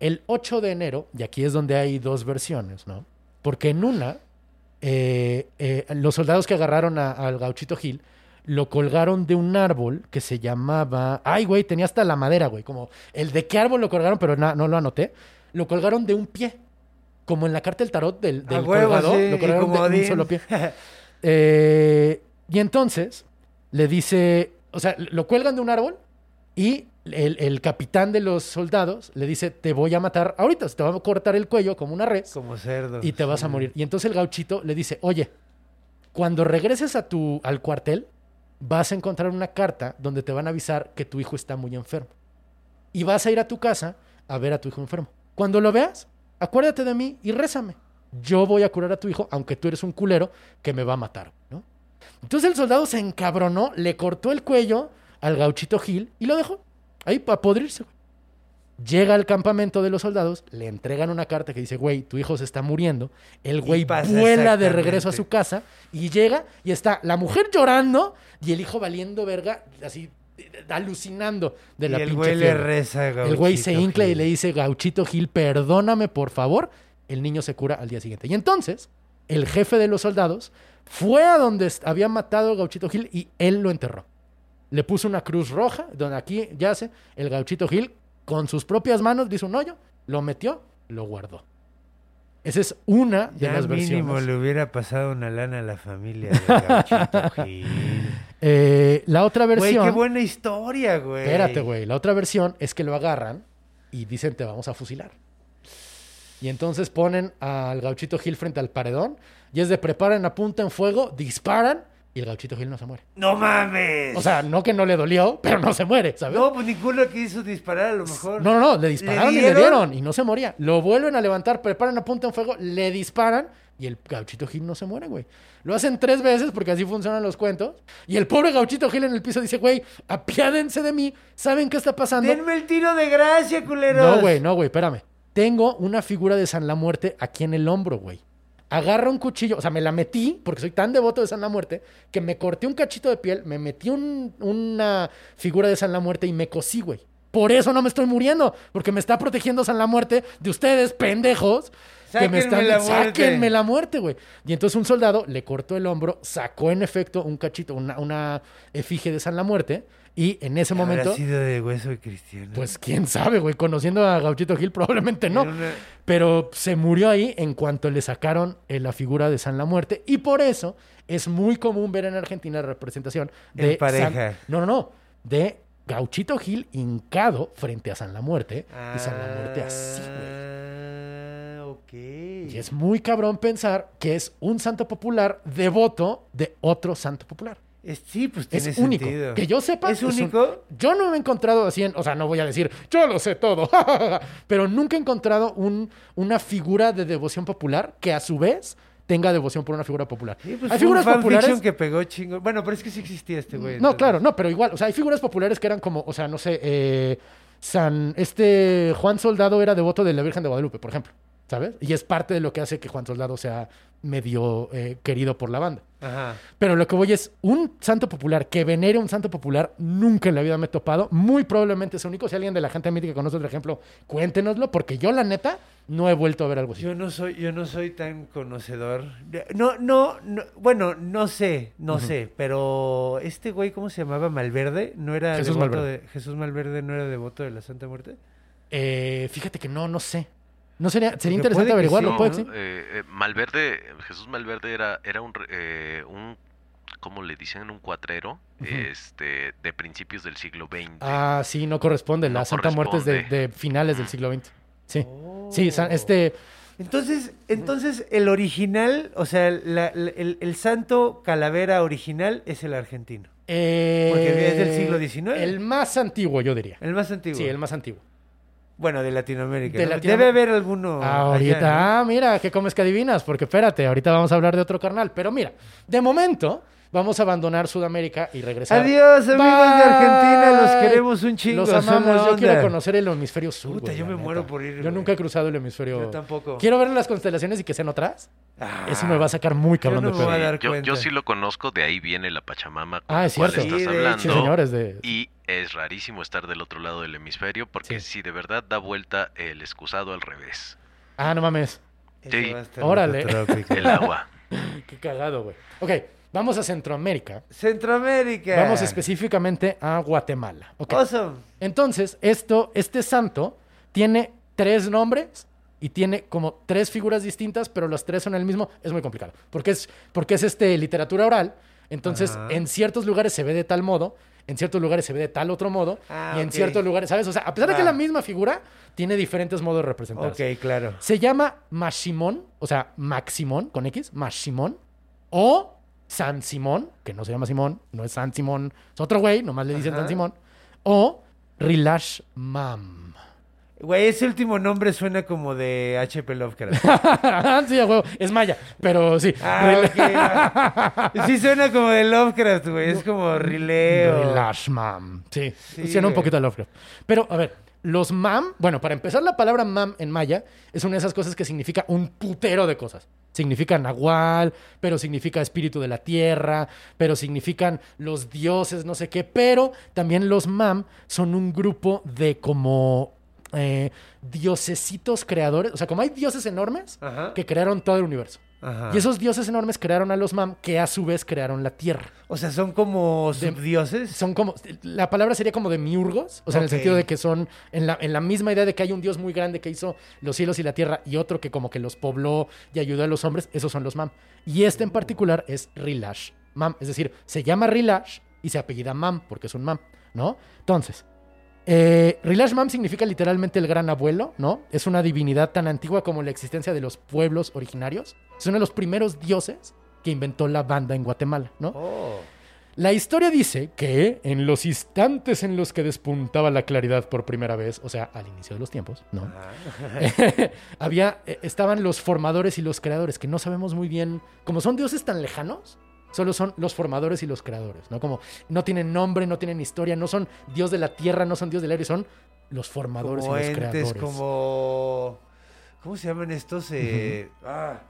El 8 de enero, y aquí es donde hay dos versiones, ¿no? Porque en una, eh, eh, los soldados que agarraron a- al gauchito Gil lo colgaron de un árbol que se llamaba... Ay, güey, tenía hasta la madera, güey. Como el de qué árbol lo colgaron, pero na- no lo anoté. Lo colgaron de un pie. Como en la carta del tarot del, del huevo, sí, lo colgaron de un solo pie. *laughs* Eh, y entonces le dice, o sea, lo cuelgan de un árbol y el, el capitán de los soldados le dice, te voy a matar ahorita, te va a cortar el cuello como una res Como cerdo. y te vas a morir. Y entonces el gauchito le dice, oye, cuando regreses a tu, al cuartel, vas a encontrar una carta donde te van a avisar que tu hijo está muy enfermo. Y vas a ir a tu casa a ver a tu hijo enfermo. Cuando lo veas, acuérdate de mí y rézame. Yo voy a curar a tu hijo, aunque tú eres un culero que me va a matar, ¿no? Entonces el soldado se encabronó, le cortó el cuello al gauchito Gil y lo dejó ahí para podrirse. güey. Llega al campamento de los soldados, le entregan una carta que dice, güey, tu hijo se está muriendo. El güey vuela de regreso a su casa y llega y está la mujer llorando y el hijo valiendo verga, así alucinando de la y el pinche güey le reza a El güey se Gauchito incla y le dice, Gauchito Gil, perdóname por favor. El niño se cura al día siguiente. Y entonces, el jefe de los soldados fue a donde había matado a Gauchito Gil y él lo enterró. Le puso una cruz roja, donde aquí yace el Gauchito Gil, con sus propias manos, hizo un hoyo, lo metió, lo guardó. Esa es una de Ya las mínimo versiones. le hubiera pasado una lana a la familia de Gauchito *laughs* Gil. Eh, la otra Güey, versión... qué buena historia, güey. Espérate, güey. La otra versión es que lo agarran y dicen te vamos a fusilar. Y entonces ponen al gauchito Gil frente al paredón y es de preparan, apuntan fuego, disparan y el gauchito Gil no se muere. ¡No mames! O sea, no que no le dolió, pero no se muere, ¿sabes? no, pues ninguno quiso disparar a lo mejor. No, no, no, le dispararon y le dieron? dieron y no se moría. Lo vuelven a levantar, preparan, apuntan fuego, le disparan y el gauchito Gil no se muere, güey. Lo hacen tres veces porque así funcionan los cuentos. Y el pobre gauchito Gil en el piso dice, güey, apiádense de mí, ¿saben qué está pasando? Denme el tiro de gracia, culeros. No, güey, no, güey, espérame. Tengo una figura de San la Muerte aquí en el hombro, güey. Agarra un cuchillo, o sea, me la metí, porque soy tan devoto de San la Muerte, que me corté un cachito de piel, me metí un- una figura de San la Muerte y me cosí, güey. Por eso no me estoy muriendo, porque me está protegiendo San la Muerte de ustedes, pendejos. que me están, la. Sáquenme la muerte, güey. Y entonces un soldado le cortó el hombro, sacó en efecto un cachito, una, una efigie de San la Muerte, y en ese ¿Habrá momento... sido de hueso y cristiano? Pues quién sabe, güey. Conociendo a Gauchito Gil, *laughs* probablemente no. Una- Pero se murió ahí en cuanto le sacaron eh, la figura de San la Muerte. Y por eso es muy común ver en Argentina la representación de. En pareja. San- no, no, no. De Gauchito Gil hincado frente a San la Muerte. Y San la Muerte así, güey. Ah, ok. Y es muy cabrón pensar que es un santo popular devoto de otro santo popular. Es- sí, pues Es único. sentido. Que yo sepa. ¿Es un- único? yo no me he encontrado así en. O sea, no voy a decir, yo lo sé todo. *laughs* pero nunca he encontrado un, una figura de devoción popular que a su vez tenga devoción por una figura popular. Sí, pues hay figuras populares. que pegó chingo. Bueno, pero es que sí existía este güey. No, entonces- claro, no, pero igual. O sea, hay figuras populares que eran como, o sea, no sé, eh, San. Este Juan Soldado era devoto de la Virgen de Guadalupe, por ejemplo. ¿Sabes? Y es parte de lo que hace que Juan Soldado sea medio eh, querido por la banda. Ajá. Pero lo que voy es, un santo popular que venere un santo popular, nunca en la vida me he topado. Muy probablemente es único. Si alguien de la gente mítica conoce otro ejemplo, cuéntenoslo, porque yo, la neta, no he vuelto a ver algo así. Yo no soy, yo no soy tan conocedor. No, no, no, bueno, no sé, no sé, pero este güey, ¿cómo se llamaba? Malverde, ¿no era Jesús devoto Malverde. de Jesús Malverde no era devoto de la Santa Muerte? Eh, fíjate que no, no sé. No sería, sería interesante averiguarlo, puede ¿no? sí. Eh, eh, Malverde, Jesús Malverde era, era un, re- eh, un, ¿cómo le dicen? Un cuatrero, este, de principios del siglo XX. Ah, sí, no corresponde. La No Santa Muerte es de, finales del siglo XX. Sí. Oh. Sí, este. Entonces, entonces el original, o sea, la- la- el, el santo calavera original es el argentino, eh, Porque es del siglo XIX. El más antiguo, yo diría. el más antiguo. Sí, el más antiguo. Bueno, de Latinoamérica. De ¿no? Latinoam- Debe haber alguno. Ahorita, allá, ¿no? ah, mira, ¿qué comes que adivinas? Porque espérate, ahorita vamos a hablar de otro carnal. Pero mira, de momento vamos a abandonar Sudamérica y regresar. Adiós, amigos de Argentina, los queremos un chingo, Los amamos. Yo quiero conocer el hemisferio sur. Puta, güey, yo me neta. muero por ir, Yo güey. nunca he cruzado el hemisferio. Yo tampoco. Quiero ver las constelaciones y que sean otras. Ah, Eso me va a sacar muy cabrón no de me voy a pedo. dar Yo, yo sí lo conozco, de ahí viene la Pachamama con Ah, es cual cierto. estás Sí, hablando. Sí, señores, de... Y es rarísimo estar del otro lado del hemisferio porque Sí. si de verdad da vuelta el excusado al revés. Ah, no mames. Sí. Órale. El agua. *laughs* Qué cagado, güey. Ok, vamos a Centroamérica. Centroamérica. Vamos específicamente a Guatemala. Awesome. Entonces, esto, este santo tiene tres nombres y tiene como tres figuras distintas, pero las tres son el mismo. Es muy complicado. Porque es, porque es este, literatura oral. Entonces, Ajá. en ciertos lugares se ve de tal modo, en ciertos lugares se ve de tal otro modo, Ah, y en ciertos lugares, ¿sabes? O sea, a pesar de que es la misma figura, tiene diferentes modos de representarse. Ok, claro. Se llama Mashimón, o sea, Maximón con X, Mashimón, o San Simón, que no se llama Simón, no es San Simón, es otro güey, nomás le dicen Ajá. San Simón, o Rilash Mam. Güey, ese último nombre suena como de H.P. Lovecraft. *laughs* sí, a huevo, es maya, pero sí. Ah. Sí suena como de Lovecraft, güey. Es como rileo. Rilash Mam. Sí, Sí, suena un güey. poquito a Lovecraft. Pero, a ver, los mam, bueno, para empezar, la palabra mam en maya es una de esas cosas que significa un putero de cosas. Significa nahual, pero significa espíritu de la tierra, pero significan los dioses, no sé qué. Pero también los mam son un grupo de como eh, diosesitos creadores. O sea, como hay dioses enormes Ajá. que crearon todo el universo. Ajá. Y esos dioses enormes crearon a los mam, que a su vez crearon la tierra. O sea, son como De- subdioses. Son como. La palabra sería como de miurgos. O sea, en el sentido de que son. En la, en la misma idea de que hay un dios muy grande que hizo los cielos y la tierra y otro que como que los pobló y ayudó a los hombres. Esos son los mam. Y este en particular es Rilash Mam. Es decir, se llama Rilash y se apellida Mam porque es un mam, ¿no? Entonces. Eh, Rilash Mam significa literalmente el gran abuelo, ¿no? Es una divinidad tan antigua como la existencia de los pueblos originarios. Es uno de los primeros dioses que inventó la banda en Guatemala, ¿no? Oh. La historia dice que en los instantes en los que despuntaba la claridad por primera vez, o sea, al inicio de los tiempos, ¿no? *laughs* había, eh, estaban los formadores y los creadores, que no sabemos muy bien, como son dioses tan lejanos, solo son los formadores y los creadores, ¿no? Como no tienen nombre, no tienen historia, no son dios de la tierra, no son dios del aire, son los formadores Como y los entes, creadores. como... ¿Cómo se llaman estos? Eh, ah,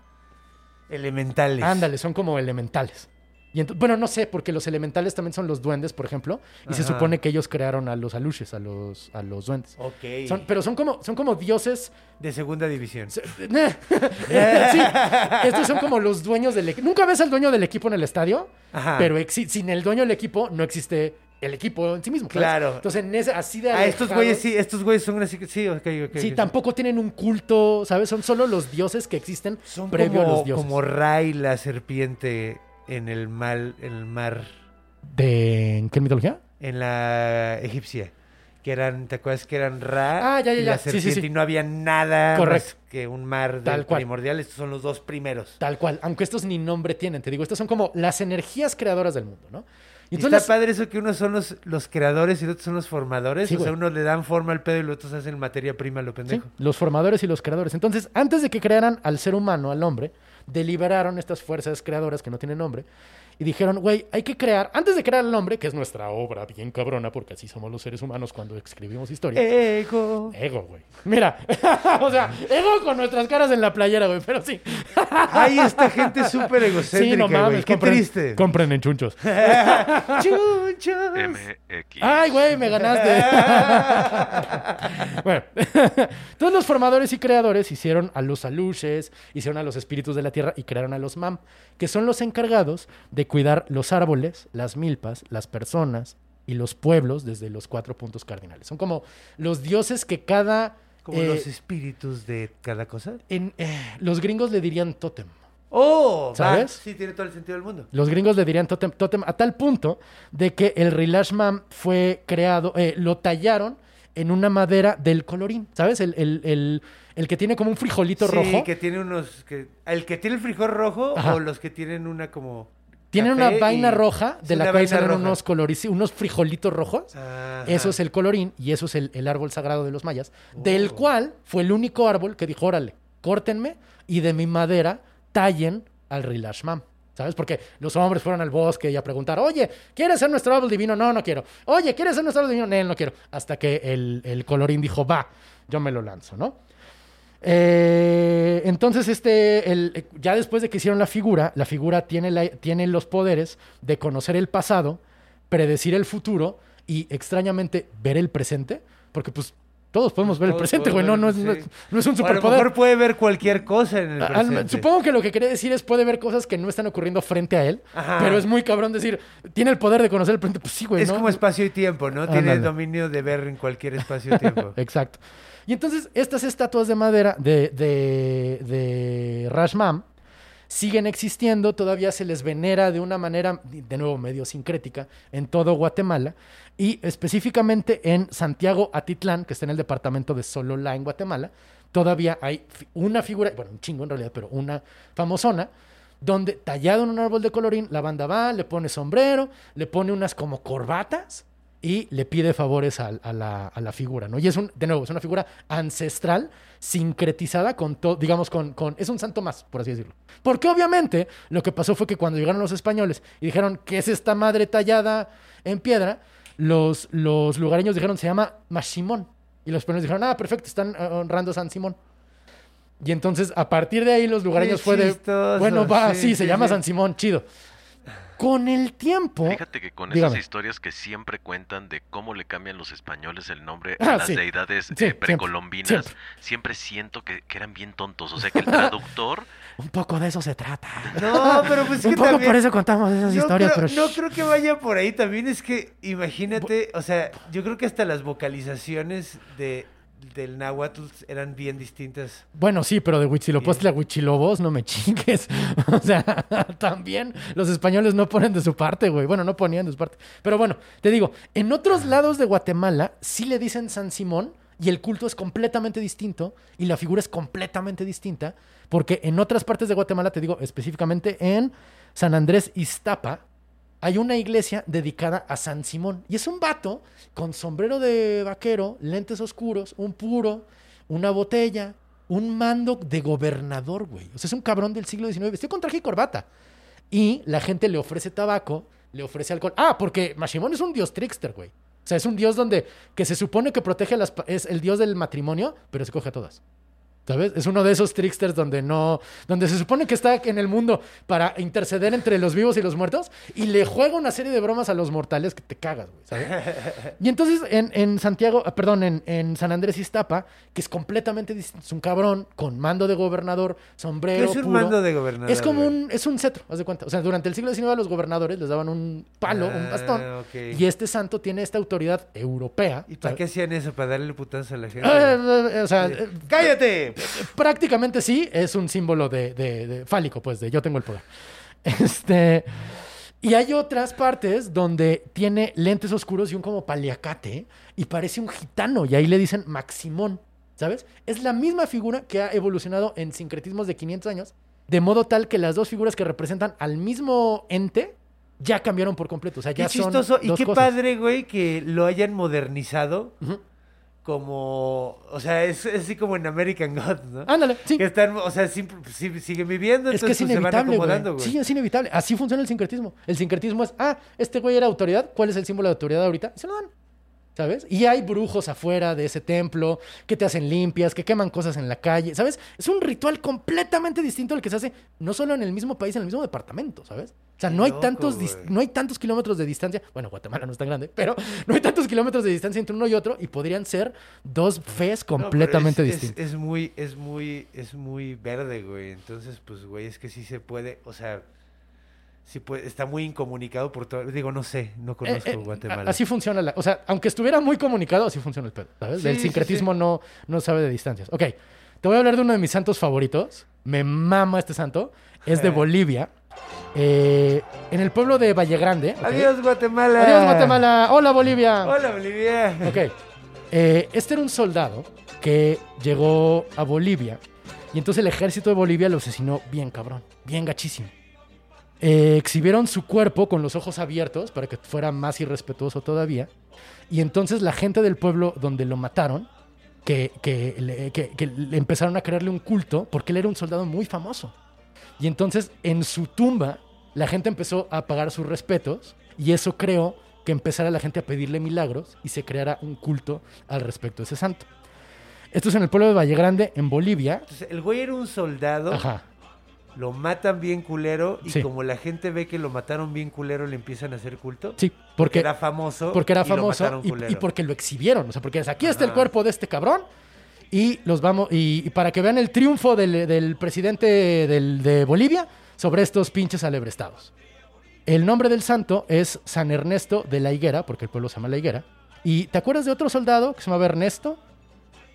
elementales. Ándale, son como elementales. Y bueno, no sé, porque los elementales también son los duendes, por ejemplo, y se supone que ellos crearon a los aluches, a los, a los duendes. Ok. Son- pero son como, son como dioses. De segunda división. Eh, *laughs* sí, estos son como los dueños del equipo. Nunca ves al dueño del equipo en el estadio, Ajá. pero sin el dueño del equipo no existe el equipo en sí mismo. ¿sabes? Claro. Entonces, en ese, así de. Ah, estos güeyes sí, estos güeyes son así que sí, ok, ok. Sí, tampoco tienen un culto, ¿sabes? Son solo los dioses que existen Son previo como, a los dioses. como Ray, la serpiente en el mal, en el mar, ¿De en qué mitología? en la egipcia. Que eran, ¿te acuerdas que eran Ra Ah, ya, ya, y ya. la Sí, sí, serpiente sí. y no había nada Correcto. más que un mar Tal cual. primordial? Estos son los dos primeros. Tal cual, aunque estos ni nombre tienen, te digo, estos son como las energías creadoras del mundo, ¿no? Y entonces está padre eso que unos son los, los creadores y los otros son los formadores. Sí, o sea, unos le dan forma al pedo y los otros hacen materia prima lo Sí, pendejo. los formadores y los creadores. Entonces, antes de que crearan al ser humano, al hombre, deliberaron estas fuerzas creadoras que no tienen nombre y dijeron, güey, hay que crear, antes de crear el hombre, que es nuestra obra bien cabrona, porque así somos los seres humanos cuando escribimos historia. Ego. Ego, güey. Mira, *laughs* o sea, ego con nuestras caras en la playera, güey, pero sí. *laughs* Hay esta gente súper Sí, egocéntrica, no güey. mames, Qué compren, triste. compren en chunchos. *laughs* Chunchos. MX. Ay, güey, me ganaste. bueno, todos los formadores y creadores hicieron a los aluches, hicieron a los espíritus de la tierra y crearon a los mam, que son los encargados de cuidar los árboles, las milpas, las personas y los pueblos desde los cuatro puntos cardinales. Son como los dioses que cada... Como eh, los espíritus de cada cosa. en, eh, los gringos le dirían tótem. ¡Oh! va. ¿Sabes? Sí, tiene todo el sentido del mundo. Los gringos le dirían tótem, tótem a tal punto de que el Rilash Mam fue creado, eh, lo tallaron en una madera del colorín, ¿sabes? El, el- el- el que tiene como un frijolito sí, rojo. que tiene unos... Que, el que tiene el frijol rojo Ajá. o los que tienen una como... Tienen una vaina roja de la cual salen unos colores, unos frijolitos rojos. Ajá. Eso es el colorín y eso es el, el árbol sagrado de los mayas, Oh. del cual fue el único árbol que dijo, órale, córtenme y de mi madera tallen al Rilashmam. ¿Sabes? Porque los hombres fueron al bosque y a preguntar, oye, ¿quieres ser nuestro árbol divino? No, no quiero. Oye, ¿quieres ser nuestro árbol divino? No, no quiero. Hasta que el, el colorín dijo, va, yo me lo lanzo, ¿no? Eh, entonces, este, el- eh, ya después de que hicieron la figura, la figura tiene, la- tiene los poderes de conocer el pasado, predecir el futuro y extrañamente ver el presente, porque pues todos podemos ver el presente, güey, no, no, es, no es- sí. no es un O a lo superpoder. mejor puede ver cualquier cosa en el A- al- presente. supongo que lo que quería decir es puede ver cosas que no están ocurriendo frente a él, Ajá. pero es muy cabrón decir, tiene el poder de conocer el presente, pues sí, güey, es ¿no? como espacio y tiempo, ¿no? Tiene el dominio de ver en cualquier espacio y tiempo. *laughs* Exacto. Y entonces estas estatuas de madera de, de, de siguen existiendo, todavía se les venera de una manera, de nuevo, medio sincrética en todo Guatemala y específicamente en Santiago Atitlán, que está en el departamento de Sololá, en Guatemala, todavía hay una figura, bueno, un chingo en realidad, pero una famosona, donde tallado en un árbol de colorín, la banda va, le pone sombrero, le pone unas como corbatas y le pide favores a, la, a la figura, ¿no? Y es un, de nuevo, es una figura ancestral, sincretizada con todo, digamos, con, con, es un santo más, por así decirlo. Porque obviamente lo que pasó fue que cuando llegaron los españoles y dijeron, ¿qué es esta madre tallada en piedra? Los, los lugareños dijeron, se llama Mashimón. Y los españoles dijeron, ah, perfecto, están eh, honrando a San Simón. Y entonces, a partir de ahí, los lugareños fue de, bueno, va, sí, sí, se sí, llama sí. San Simón, chido. Con el tiempo... Fíjate que con Dígame. esas historias que siempre cuentan de cómo le cambian los españoles el nombre Ah, a las sí. deidades Sí, eh, precolombinas, siempre. siempre, siento que, que eran bien tontos. O sea, que el *laughs* traductor Un poco de eso se trata. No, pero pues es Un que poco también... por eso contamos esas no historias, creo, pero... no creo que vaya por ahí. También es que, imagínate, o sea, yo creo que hasta las vocalizaciones de, del náhuatl eran bien distintas. Bueno, sí, pero de Huitzilopochtli a Huichilobos no me chingues. *laughs* O sea, *laughs* también los españoles no ponen de su parte, güey. Bueno, no ponían de su parte. Pero bueno, te digo, en otros lados de Guatemala sí le dicen San Simón y el culto es completamente distinto y la figura es completamente distinta porque en otras partes de Guatemala, te digo, específicamente en San Andrés Iztapa, hay una iglesia dedicada a San Simón. Y es un vato con sombrero de vaquero, lentes oscuros, un puro, una botella, un mando de gobernador, güey. O sea, es un cabrón del siglo XIX, vestido con traje y corbata. Y la gente le ofrece tabaco, le ofrece alcohol. Ah, porque Mashimón es un dios trickster, güey. O sea, es un dios donde que se supone que protege a las... Es el dios del matrimonio, pero se coge a todas. ¿Sabes? Es uno de esos tricksters donde no. donde se supone que está en el mundo para interceder entre los vivos y los muertos y le juega una serie de bromas a los mortales que te cagas, güey, ¿sabes? *laughs* Y entonces en, en Santiago, ah, perdón, en, en San Andrés Iztapa, que es completamente distinto, es un cabrón con mando de gobernador, ¿Qué sombrero. es un puro. mando de gobernador? Es como un, es un cetro, haz de cuenta. O sea, durante el siglo XIX a los gobernadores les daban un palo, un bastón. Ah, ok. Y este santo tiene esta autoridad europea. ¿Y para qué hacían eso? ¿Para darle putazo a la gente? Eh, eh, o sea, eh, ¡Cállate! *laughs* prácticamente sí, es un símbolo de, de- de- fálico, pues, de yo tengo el poder. Este. Y hay otras partes donde tiene lentes oscuros y un como paliacate y parece un gitano y ahí le dicen Maximón, ¿sabes? Es la misma figura que ha evolucionado en sincretismos de 500 años, de modo tal que las dos figuras que representan al mismo ente ya cambiaron por completo, o sea, Qué ya son chistoso y dos qué cosas. padre, güey, que lo hayan modernizado. Como... O sea, es, es así como en American Gods, ¿no? Ándale, sí. Que están, o sea, siguen viviendo, Es que entonces es pues, se van inevitable, acomodando, güey. Sí, es inevitable. Así funciona el sincretismo. El sincretismo es, ah, este güey era autoridad. ¿Cuál es el símbolo de autoridad ahorita? Y se lo dan. ¿Sabes? Y hay brujos afuera de ese templo que te hacen limpias, que queman cosas en la calle, ¿sabes? Es un ritual completamente distinto al que se hace no solo en el mismo país, en el mismo departamento, ¿sabes? O sea, no hay loco, tantos no hay tantos kilómetros de distancia. Bueno, Guatemala no es tan grande, pero no hay tantos kilómetros de distancia entre uno y otro y podrían ser dos fes completamente es, es- distintas. Es, muy, es muy, es muy verde, güey. Entonces, pues, güey, es que sí se puede, o sea, sí puede, está muy incomunicado por todo. Digo, no sé, no conozco Eh, eh, Guatemala. Así funciona la. O sea, aunque estuviera muy comunicado, así funciona el pedo. ¿Sabes? Sí, el sí, sincretismo No, no sabe de distancias. Ok. Te voy a hablar de uno de mis santos favoritos. Me mama este santo. Es de *laughs* Bolivia. Eh, en el pueblo de Valle Grande. Adiós, Guatemala. Adiós, Guatemala. Hola, Bolivia. Hola, Bolivia. Ok. Eh, este era un soldado que llegó a Bolivia. Y entonces el ejército de Bolivia lo asesinó bien cabrón. Bien gachísimo. eh, exhibieron su cuerpo con los ojos abiertos para que fuera más irrespetuoso todavía. Y entonces la gente del pueblo donde lo mataron, que, que que- que le empezaron a crearle un culto porque él era un soldado muy famoso. Y entonces en su tumba la gente empezó a pagar sus respetos y eso creó que empezara la gente a pedirle milagros y se creara un culto al respecto de ese santo. Esto es en el pueblo de Valle Grande, en Bolivia. Entonces, el güey era un soldado, Ajá. lo matan bien culero y Sí. como la gente ve que lo mataron bien culero, le empiezan a hacer culto. Sí, porque era famoso. porque era y lo famoso y, culero. y porque lo exhibieron. O sea, porque es, aquí está el cuerpo de este cabrón y los vamos y, y para que vean el triunfo del, del presidente del- de Bolivia sobre estos pinches alebrestados. El nombre del santo es San Ernesto de la Higuera, porque el pueblo se llama La Higuera. ¿Y te acuerdas de otro soldado que se llamaba Ernesto?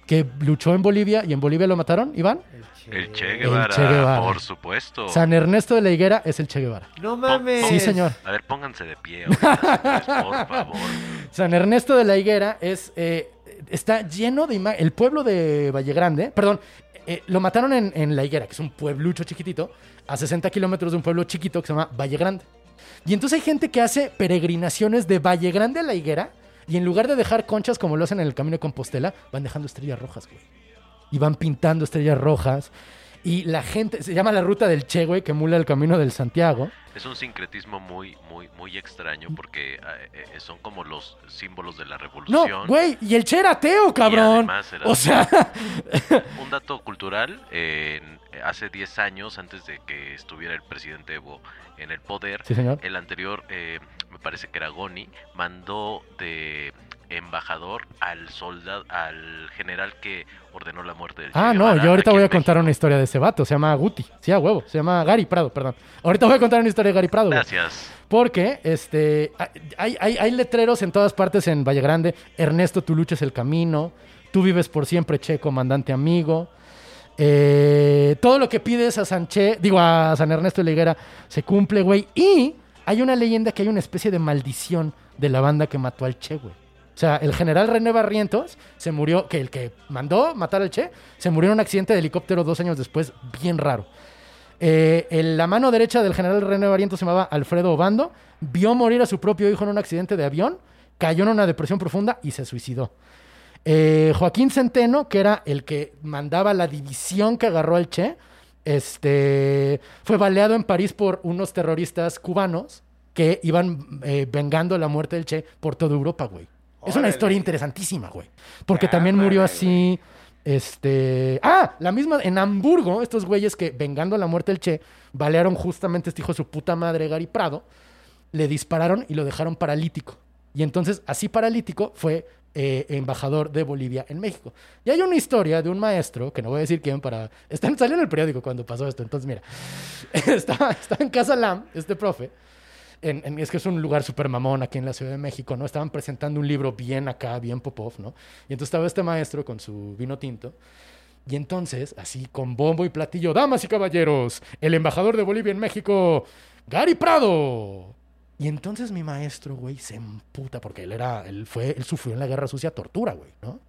Que luchó en Bolivia y en Bolivia lo mataron, Iván. El Che El Guevara, Che Guevara. por supuesto. San Ernesto de la Higuera es el Che Guevara. No mames. Sí, señor. A ver, pónganse de pie, señores, por favor. *laughs* San Ernesto de la Higuera es, eh, está lleno de imágenes. El pueblo de Valle Grande, perdón, eh, lo mataron en, en La Higuera, que es un pueblucho chiquitito, a 60 kilómetros de un pueblo chiquito que se llama Valle Grande. Y entonces hay gente que hace peregrinaciones de Valle Grande a La Higuera y en lugar de dejar conchas como lo hacen en el Camino de Compostela, van dejando estrellas rojas, güey. Y van pintando estrellas rojas. Y la gente, se llama la ruta del Che, güey, que mula el camino del Santiago. Es un sincretismo muy, muy, muy extraño porque eh, eh, son como los símbolos de la No, revolución. güey, y el Che era ateo, cabrón. era- O sea, *laughs* Un dato cultural, eh, hace 10 años, antes de que estuviera el presidente Evo en el poder, Sí, señor. el anterior, eh, me parece que era Goni, mandó de embajador al soldado, al general que ordenó la muerte del Ah, no, yo ahorita voy a contar una historia de ese vato. Se llama Guti. Sí, a huevo. Se llama Gary Prado, perdón. Ahorita voy a contar una historia de Gary Prado. güey. Gracias. Porque este, hay, hay, hay letreros en todas partes en Valle Grande. Ernesto, tu lucha es el camino. Tú vives por siempre, Che, comandante amigo. Eh, todo lo que pides a San Che, digo a San Ernesto de la Higuera, se cumple, güey. Y hay una leyenda que hay una especie de maldición de la banda que mató al Che, güey. O sea, el general René Barrientos se murió, que el que mandó matar al Che, se murió en un accidente de helicóptero dos años después, bien raro. Eh, la mano derecha del general René Barrientos se llamaba Alfredo Obando, vio morir a su propio hijo en un accidente de avión, cayó en una depresión profunda y se suicidó. Eh, Joaquín Centeno, que era el que mandaba la división que agarró al Che, este, fue baleado en París por unos terroristas cubanos que iban eh, vengando la muerte del Che por toda Europa, güey. Es una historia interesantísima, güey. Porque también murió así. Este. Ah, la misma. En Hamburgo, estos güeyes que vengando la muerte del Che, balearon justamente a este hijo de su puta madre, Gary Prado. Le dispararon y lo dejaron paralítico. Y entonces, así paralítico, fue eh, embajador de Bolivia en México. Y hay una historia de un maestro, que no voy a decir quién, para. Está, salió en el periódico cuando pasó esto. Entonces, mira. *laughs* Estaba, estaba en Casa Lam, este profe. Es que es un lugar súper mamón aquí en la Ciudad de México, ¿no? Estaban presentando un libro bien acá, bien Popov, ¿no? Y entonces estaba este maestro con su vino tinto. Y entonces, así con bombo y platillo, damas y caballeros, el embajador de Bolivia en México, Gary Prado. Y entonces mi maestro, güey, se emputa porque él era, él fue, él sufrió en la guerra sucia tortura, güey, ¿no?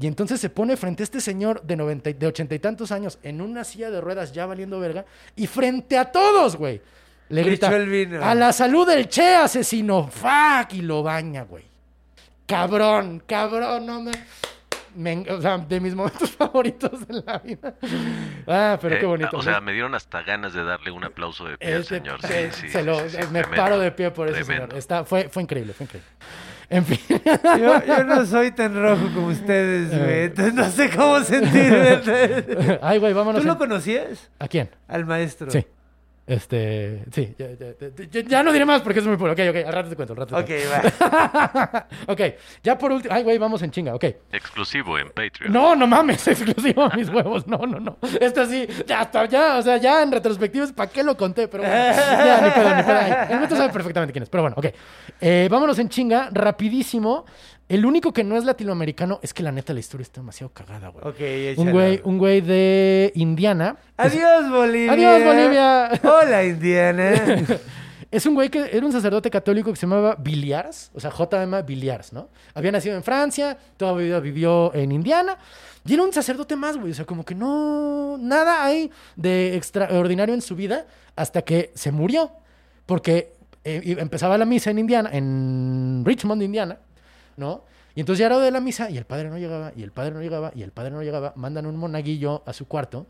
Y entonces se pone frente a este señor de, 90, y- de ochenta y tantos años en una silla de ruedas ya valiendo verga y frente a todos, güey. Le Le grita, echó el vino. a la salud del Che, asesino, fuck, y lo baña, güey. Cabrón, cabrón, no me... o sea, de mis momentos *laughs* favoritos de la vida. Ah, pero qué Eh, bonito. O sea, me dieron hasta ganas de darle un aplauso de pie al señor. se- Sí, sí, se lo- sí, sí, me tremendo, paro de pie por ese señor. Está, fue, fue increíble, fue increíble. En fin. *laughs* Yo, yo no soy tan rojo como ustedes, güey. Eh. Entonces no sé cómo sentirme. *laughs* Ay, güey, vámonos. ¿Tú lo conocías? ¿A quién? Al maestro. Sí. Este, sí, ya, ya- ya- ya- ya no diré más porque es muy puro. Ok, ok, al rato te cuento, al rato te Ok, cuento. va. *laughs* ok, ya por último. Ay, güey, vamos en chinga, ok. Exclusivo en Patreon. No, no mames, *laughs* exclusivo a mis huevos. No, no, no. Esto sí, ya está, ya, o sea, ya en retrospectiva es para qué lo conté, pero bueno. *laughs* Ya, ni pedo, ni pedo. Ay, El Beto sabe perfectamente quién es, pero bueno, ok. Eh, vámonos en chinga, rapidísimo. El único que no es latinoamericano es que la neta la historia está demasiado cagada, güey. Ok, Un güey, un güey de Indiana. Adiós, Bolivia. Adiós, Bolivia. Hola, Indiana. *laughs* Es un güey que era un sacerdote católico que se llamaba Biliars, o sea, J.M. Biliars, ¿no? Había nacido en Francia, toda vida vivió en Indiana, y era un sacerdote más, güey. O sea, como que no. Nada hay de extraordinario en su vida hasta que se murió. Porque eh, empezaba la misa en Indiana, en Richmond, Indiana, ¿no? Y entonces ya era de la misa y el padre no llegaba, y el padre no llegaba, y el padre no llegaba. Mandan un monaguillo a su cuarto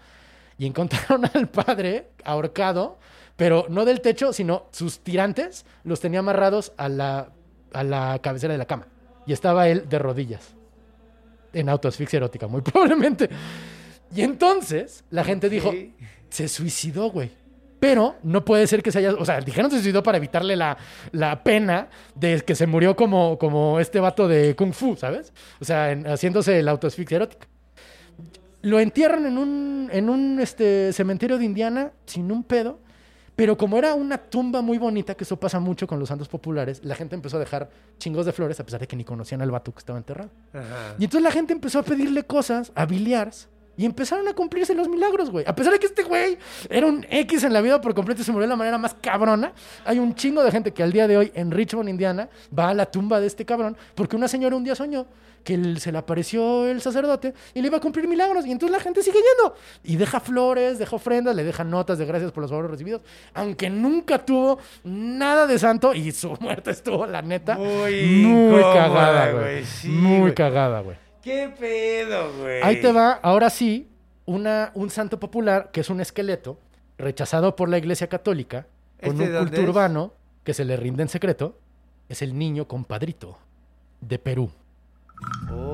y encontraron *laughs* al padre ahorcado pero no del techo, sino sus tirantes los tenía amarrados a la, a la cabecera de la cama. Y estaba él de rodillas. En autoasfixia erótica, muy *laughs* probablemente. Y entonces la gente dijo, se suicidó, güey. Pero no puede ser que se haya. O sea, dijeron se suicidó para evitarle la, la, pena de que se murió como, como este vato de Kung Fu, ¿sabes? O sea, haciéndose la autoasfixia erótica. Lo entierran en un, en un este, cementerio de Indiana sin un pedo. Pero como era una tumba muy bonita, que eso pasa mucho con los santos populares, la gente empezó a dejar chingos de flores a pesar de que ni conocían al vato que estaba enterrado. Y entonces la gente empezó a pedirle cosas a Biliars y empezaron a cumplirse los milagros, güey. A pesar de que este güey era un X en la vida por completo y se murió de la manera más cabrona, hay un chingo de gente que al día de hoy en Richmond, Indiana, va a la tumba de este cabrón porque una señora un día soñó que se le apareció el sacerdote y le iba a cumplir milagros. Y entonces la gente sigue yendo. Y deja flores, deja ofrendas, le deja notas de gracias por los favores recibidos. Aunque nunca tuvo nada de santo y su *laughs* muerte estuvo, la neta, muy, cagada, güey. muy cagada, güey. ¿Qué pedo, güey? Ahí te va, ahora sí, una, un santo popular que es un esqueleto rechazado por la iglesia católica con ¿Este un culto urbano que se le rinde en secreto. Es el niño compadrito de Perú.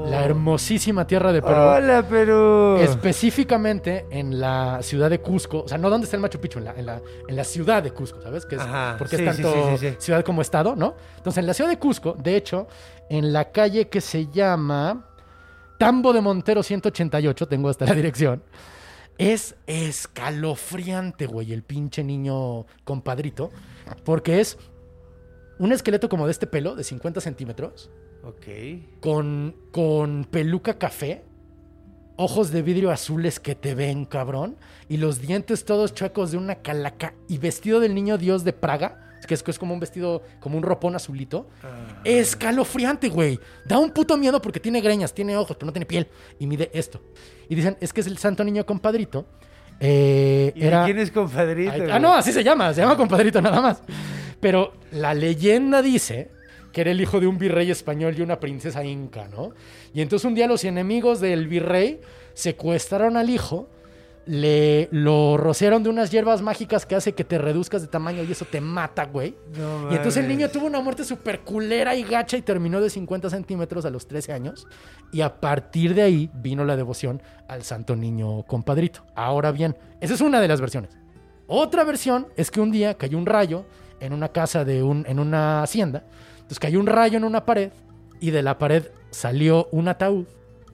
La hermosísima tierra de Perú. Hola, Perú. Específicamente en la ciudad de Cusco. O sea, no donde está el Machu Picchu, en la, en la, en la ciudad de Cusco, ¿sabes? Que es, porque es tanto ciudad como estado, ¿no? Entonces, en la ciudad de Cusco, de hecho, en la calle que se llama Tambo de Montero 188, tengo hasta la dirección. Es escalofriante, güey, el pinche niño compadrito. Porque es un esqueleto como de este pelo, de 50 centímetros Ok. Con, con peluca café, ojos de vidrio azules que te ven, cabrón, y los dientes todos chuecos de una calaca, y vestido del niño Dios de Praga, que es, que es como un vestido, como un ropón azulito. Ah. Escalofriante, güey. Da un puto miedo porque tiene greñas, tiene ojos, pero no tiene piel. Y mide esto. Y dicen, es que es el santo niño compadrito. Eh, ¿Y era... quién es compadrito? ah, no, así se llama, se llama compadrito nada más. Pero la leyenda dice que era el hijo de un virrey español y una princesa inca, ¿no? Y entonces un día los enemigos del virrey secuestraron al hijo, le lo rociaron de unas hierbas mágicas que hace que te reduzcas de tamaño y eso te mata, güey. y entonces el niño tuvo una muerte súper culera y gacha y terminó de 50 centímetros a los 13 años. Y a partir de ahí vino la devoción al santo niño compadrito. Ahora bien, esa es una de las versiones. Otra versión es que un día cayó un rayo en una casa de un, en una hacienda entonces cayó un rayo en una pared y de la pared salió un ataúd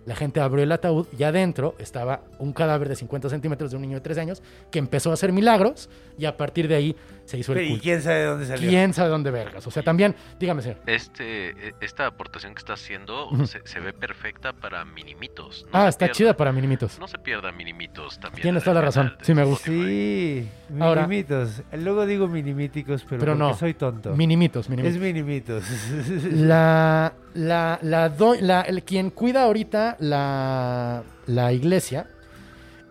la gente abrió el ataúd y adentro estaba un cadáver de 50 centímetros de un niño de 3 años que empezó a hacer milagros y a partir de ahí se hizo el culto. ¿Y quién sabe de dónde salió? ¿Quién sabe dónde vergas? O sea, también, dígame, señor. Este, e, esta aportación que está haciendo se, ve perfecta para minimitos. ah, está chida para minimitos. No se pierda minimitos también. Tienes toda la razón. Sí, me gusta. Sí, minimitos. Luego digo minimíticos, pero, pero no, soy tonto. Minimitos, minimitos. Es minimitos. La, la, la, el, quien cuida ahorita la, la iglesia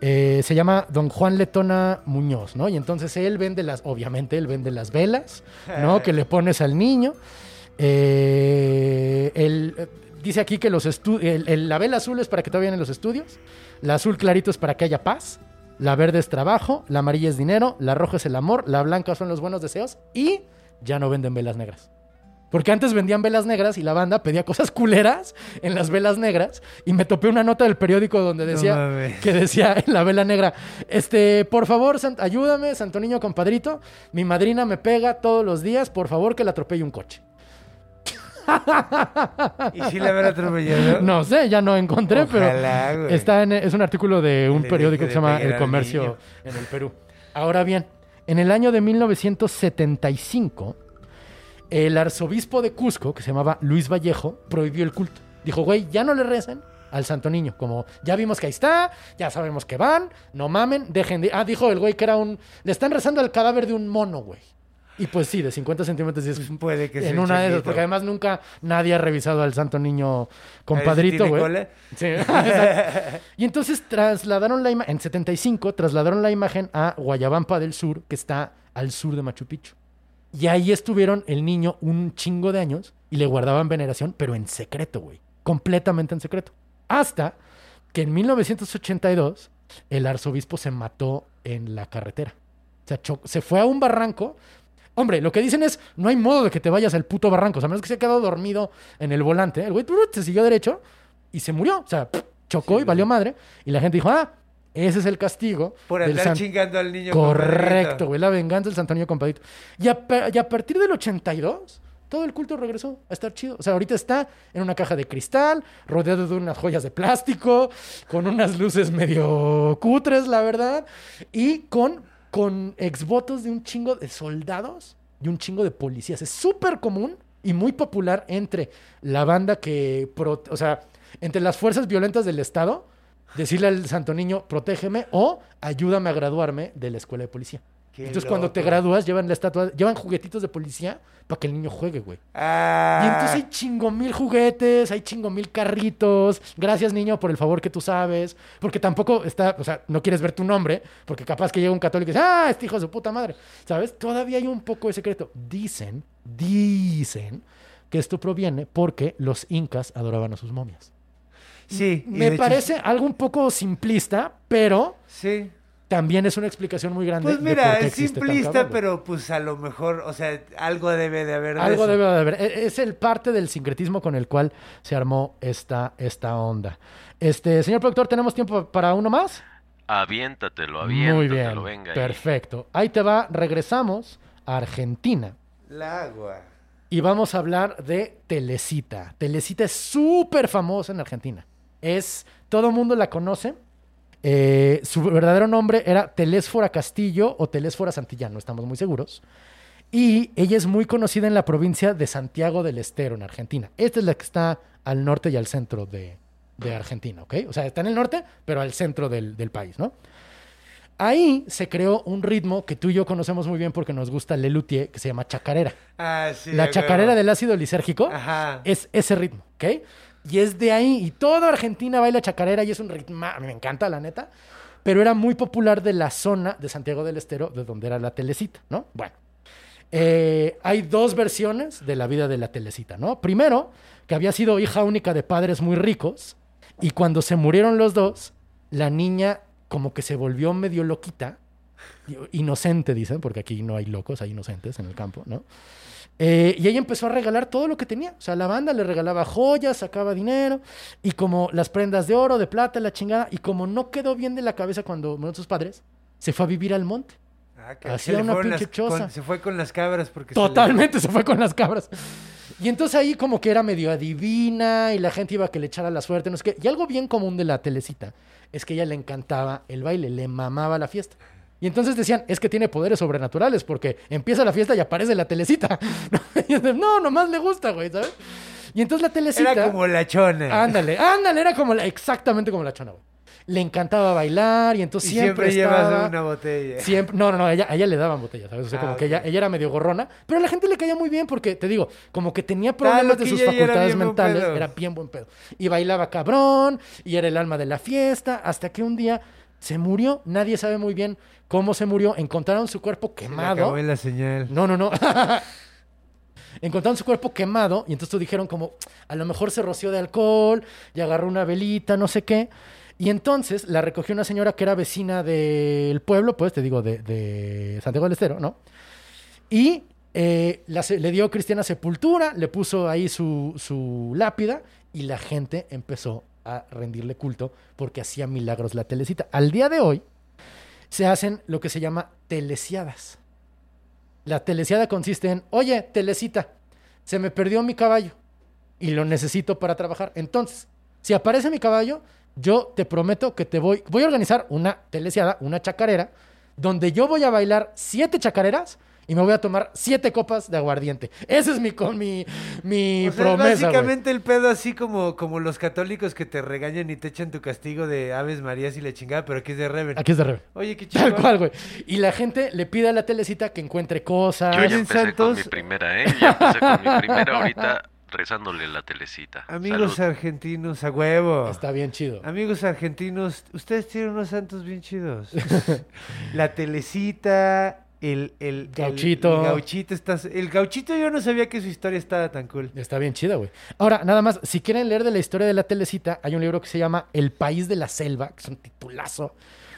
eh, se llama Don Juan Letona Muñoz, ¿no? Y entonces él vende las, obviamente, él vende las velas, ¿no? *laughs* que le pones al niño. Eh, él, eh, dice aquí que los la vela azul es para que todavía en los estudios, la azul clarito es para que haya paz, la verde es trabajo, la amarilla es dinero, la roja es el amor, la blanca son los buenos deseos y ya no venden velas negras. Porque antes vendían velas negras y la banda pedía cosas culeras en las velas negras. Y me topé una nota del periódico donde decía que decía en la vela negra, este, por favor, ayúdame, Santo Niño compadrito. Mi madrina me pega todos los días, por favor que la atropelle un coche. *laughs* ¿Y si la habrá atropellado? No sé, ya no encontré, pero está en, es un artículo de un periódico que se llama El Comercio en el Perú. Ahora bien, en el año de 1975 el arzobispo de Cusco, que se llamaba Luis Vallejo, prohibió el culto. Dijo, güey, ya no le recen al Santo Niño. Como ya vimos que ahí está, ya sabemos que van, no mamen, dejen de. Ah, dijo el güey que era un. Le están rezando al cadáver de un mono, güey. Y pues sí, de 50 centímetros es Puede que en un una de esas, porque además nunca nadie ha revisado al santo niño compadrito, güey. Sí. *laughs* Y entonces trasladaron la imagen, en 75, trasladaron la imagen a Guayabampa del Sur, que está al sur de Machu Picchu. Y ahí estuvieron el niño un chingo de años y le guardaban veneración, pero en secreto, güey. Completamente en secreto. Hasta que en 1982 el arzobispo se mató en la carretera. O sea, se fue a un barranco. Hombre, lo que dicen es, no hay modo de que te vayas al puto barranco. O sea, a menos que se haya quedado dormido en el volante. El güey se siguió derecho y se murió. O sea, chocó y valió madre. Y la gente dijo, ah, ese es el castigo. Por andar san- chingando al niño. Correcto, güey, la venganza del Santo Niño compadrito. Y a, pa- y a partir del 82, todo el culto regresó a estar chido. O sea, ahorita está en una caja de cristal, rodeado de unas joyas de plástico, con unas luces medio cutres, la verdad, y con, con exvotos de un chingo de soldados y un chingo de policías. Es súper común y muy popular entre la banda que, pro- o sea, entre las fuerzas violentas del Estado, decirle al Santo Niño, protégeme o ayúdame a graduarme de la escuela de policía. Qué entonces, cuando te gradúas, llevan la estatua, llevan juguetitos de policía para que el niño juegue, güey. Ah, Y entonces hay chingo mil juguetes, hay chingo mil carritos. Gracias, niño, por el favor que tú sabes. Porque tampoco está, o sea, no quieres ver tu nombre, porque capaz que llega un católico y dice, ah, este hijo de su puta madre. ¿Sabes? Todavía hay un poco de secreto. Dicen, dicen que esto proviene porque los incas adoraban a sus momias. Sí. Me hecho- parece algo un poco simplista, pero Sí. también es una explicación muy grande. Pues de mira, por qué es simplista, pero pues a lo mejor, o sea, algo debe de haber de Algo eso. debe de haber. E- Es el parte del sincretismo con el cual se armó esta, esta onda. Este, señor productor, ¿tenemos tiempo para uno más? Aviéntatelo, aviéntatelo, Muy bien. venga. ahí. Perfecto. Ahí te va. Regresamos a Argentina. La agua. Y vamos a hablar de Telecita. Telecita es súper famosa en Argentina. Es, todo el mundo la conoce. Eh, su verdadero nombre era Telésfora Castillo o Telésfora Santillán, no estamos muy seguros. Y ella es muy conocida en la provincia de Santiago del Estero, en Argentina. Esta es la que está al norte y al centro de, de Argentina, ¿ok? O sea, está en el norte, pero al centro del, del país, ¿no? Ahí se creó un ritmo que tú y yo conocemos muy bien porque nos gusta Lelutier, que se llama chacarera. Ah, sí. La chacarera del ácido lisérgico Ajá. es ese ritmo, ¿ok? Y es de ahí. Y toda Argentina baila chacarera y es un ritmo. Me encanta, la neta. Pero era muy popular de la zona de Santiago del Estero, de donde era la telecita, ¿no? Bueno. eh, hay dos versiones de la vida de la telecita, ¿no? Primero, que había sido hija única de padres muy ricos. Y cuando se murieron los dos, la niña como que se volvió medio loquita. Inocente, dicen, porque aquí no hay locos, hay inocentes en el campo, ¿no? Eh, y ella empezó a regalar todo lo que tenía. O sea, la banda le regalaba joyas, sacaba dinero, y como las prendas de oro, de plata, la chingada, y como no quedó bien de la cabeza cuando murieron sus padres, se fue a vivir al monte. Ah, que hacía se una pinche las- choza. con- se fue con las cabras porque se le- Totalmente se fue con las cabras. Y entonces ahí como que era medio adivina y la gente iba a que le echara la suerte, no sé qué. Y algo bien común de la telecita es que a ella le encantaba el baile, le mamaba la fiesta. Y entonces decían, es que tiene poderes sobrenaturales porque empieza la fiesta y aparece la telecita. *laughs* Y de, no, nomás le gusta, güey, ¿sabes? Y entonces la telecita... Era como la chona. Ándale, ándale, era como la, exactamente como la chona, güey. Le encantaba bailar y Y entonces siempre, siempre, llevas estaba- una botella. Siempre, no, no, no, ella, a ella le daban botellas, ¿sabes? O sea, Ah, como que ella, ella era medio gorrona, pero a la gente le caía muy bien porque, te digo, como que tenía Ah, problemas de sus era facultades mentales, era bien buen pedo. Y bailaba cabrón, y era el alma de la fiesta, hasta que un día se murió, nadie sabe muy bien cómo se murió, encontraron su cuerpo Se quemado. acabó la señal. No, no, no. *laughs* Encontraron su cuerpo quemado y entonces dijeron como, a lo mejor se roció de alcohol y agarró una velita, no sé qué. Y entonces la recogió una señora que era vecina del pueblo, pues te digo, de, de Santiago del Estero, ¿no? Y eh, la le dio cristiana sepultura, le puso ahí su, su lápida y la gente empezó a rendirle culto porque hacía milagros la telecita. Al día de hoy se hacen lo que se llama telesiadas. La telesiada consiste en, oye, telecita, se me perdió mi caballo y lo necesito para trabajar. Entonces, si aparece mi caballo, yo te prometo que te voy, voy a organizar una telesiada, una chacarera, donde yo voy a bailar siete chacareras y me voy a tomar siete copas de aguardiente. Ese es mi, con mi, mi O sea, promesa, básicamente el pedo así como, como los católicos que te regañan y te echan tu castigo de Aves Marías y la chingada, pero aquí es de Reven. Aquí es de Reven. Oye, qué *laughs* chingón. Tal cual, güey. Y la gente le pide a la telecita que encuentre cosas. Yo ya empecé con Santos. mi primera, ¿eh? Ya empecé con mi primera ahorita rezándole la telecita. Amigos Salud. argentinos, a huevo. Está bien chido. Amigos argentinos, ustedes tienen unos santos bien chidos. *laughs* la telecita, el, el, el- Gauchito. El, gauchito está, el gauchito yo no sabía que su historia estaba tan cool. Está bien chida, güey. Ahora, nada más, si quieren leer de la historia de la telecita, hay un libro que se llama El País de la Selva, que es un titulazo,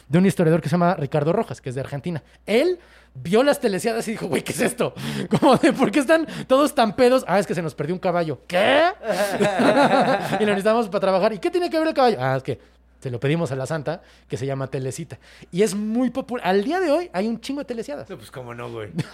de un historiador que se llama Ricardo Rojas, que es de Argentina. Él vio las teleciadas y dijo, güey, ¿qué es esto? *laughs* Como de, ¿por qué están todos tan pedos? Ah, es que se nos perdió un caballo. ¿Qué? *laughs* y lo necesitamos para trabajar. ¿Y qué tiene que ver el caballo? Ah, es que se lo pedimos a la santa, que se llama Telecita. Y es muy popular. Al día de hoy hay un chingo de teleciadas. No, pues cómo no, güey. *laughs*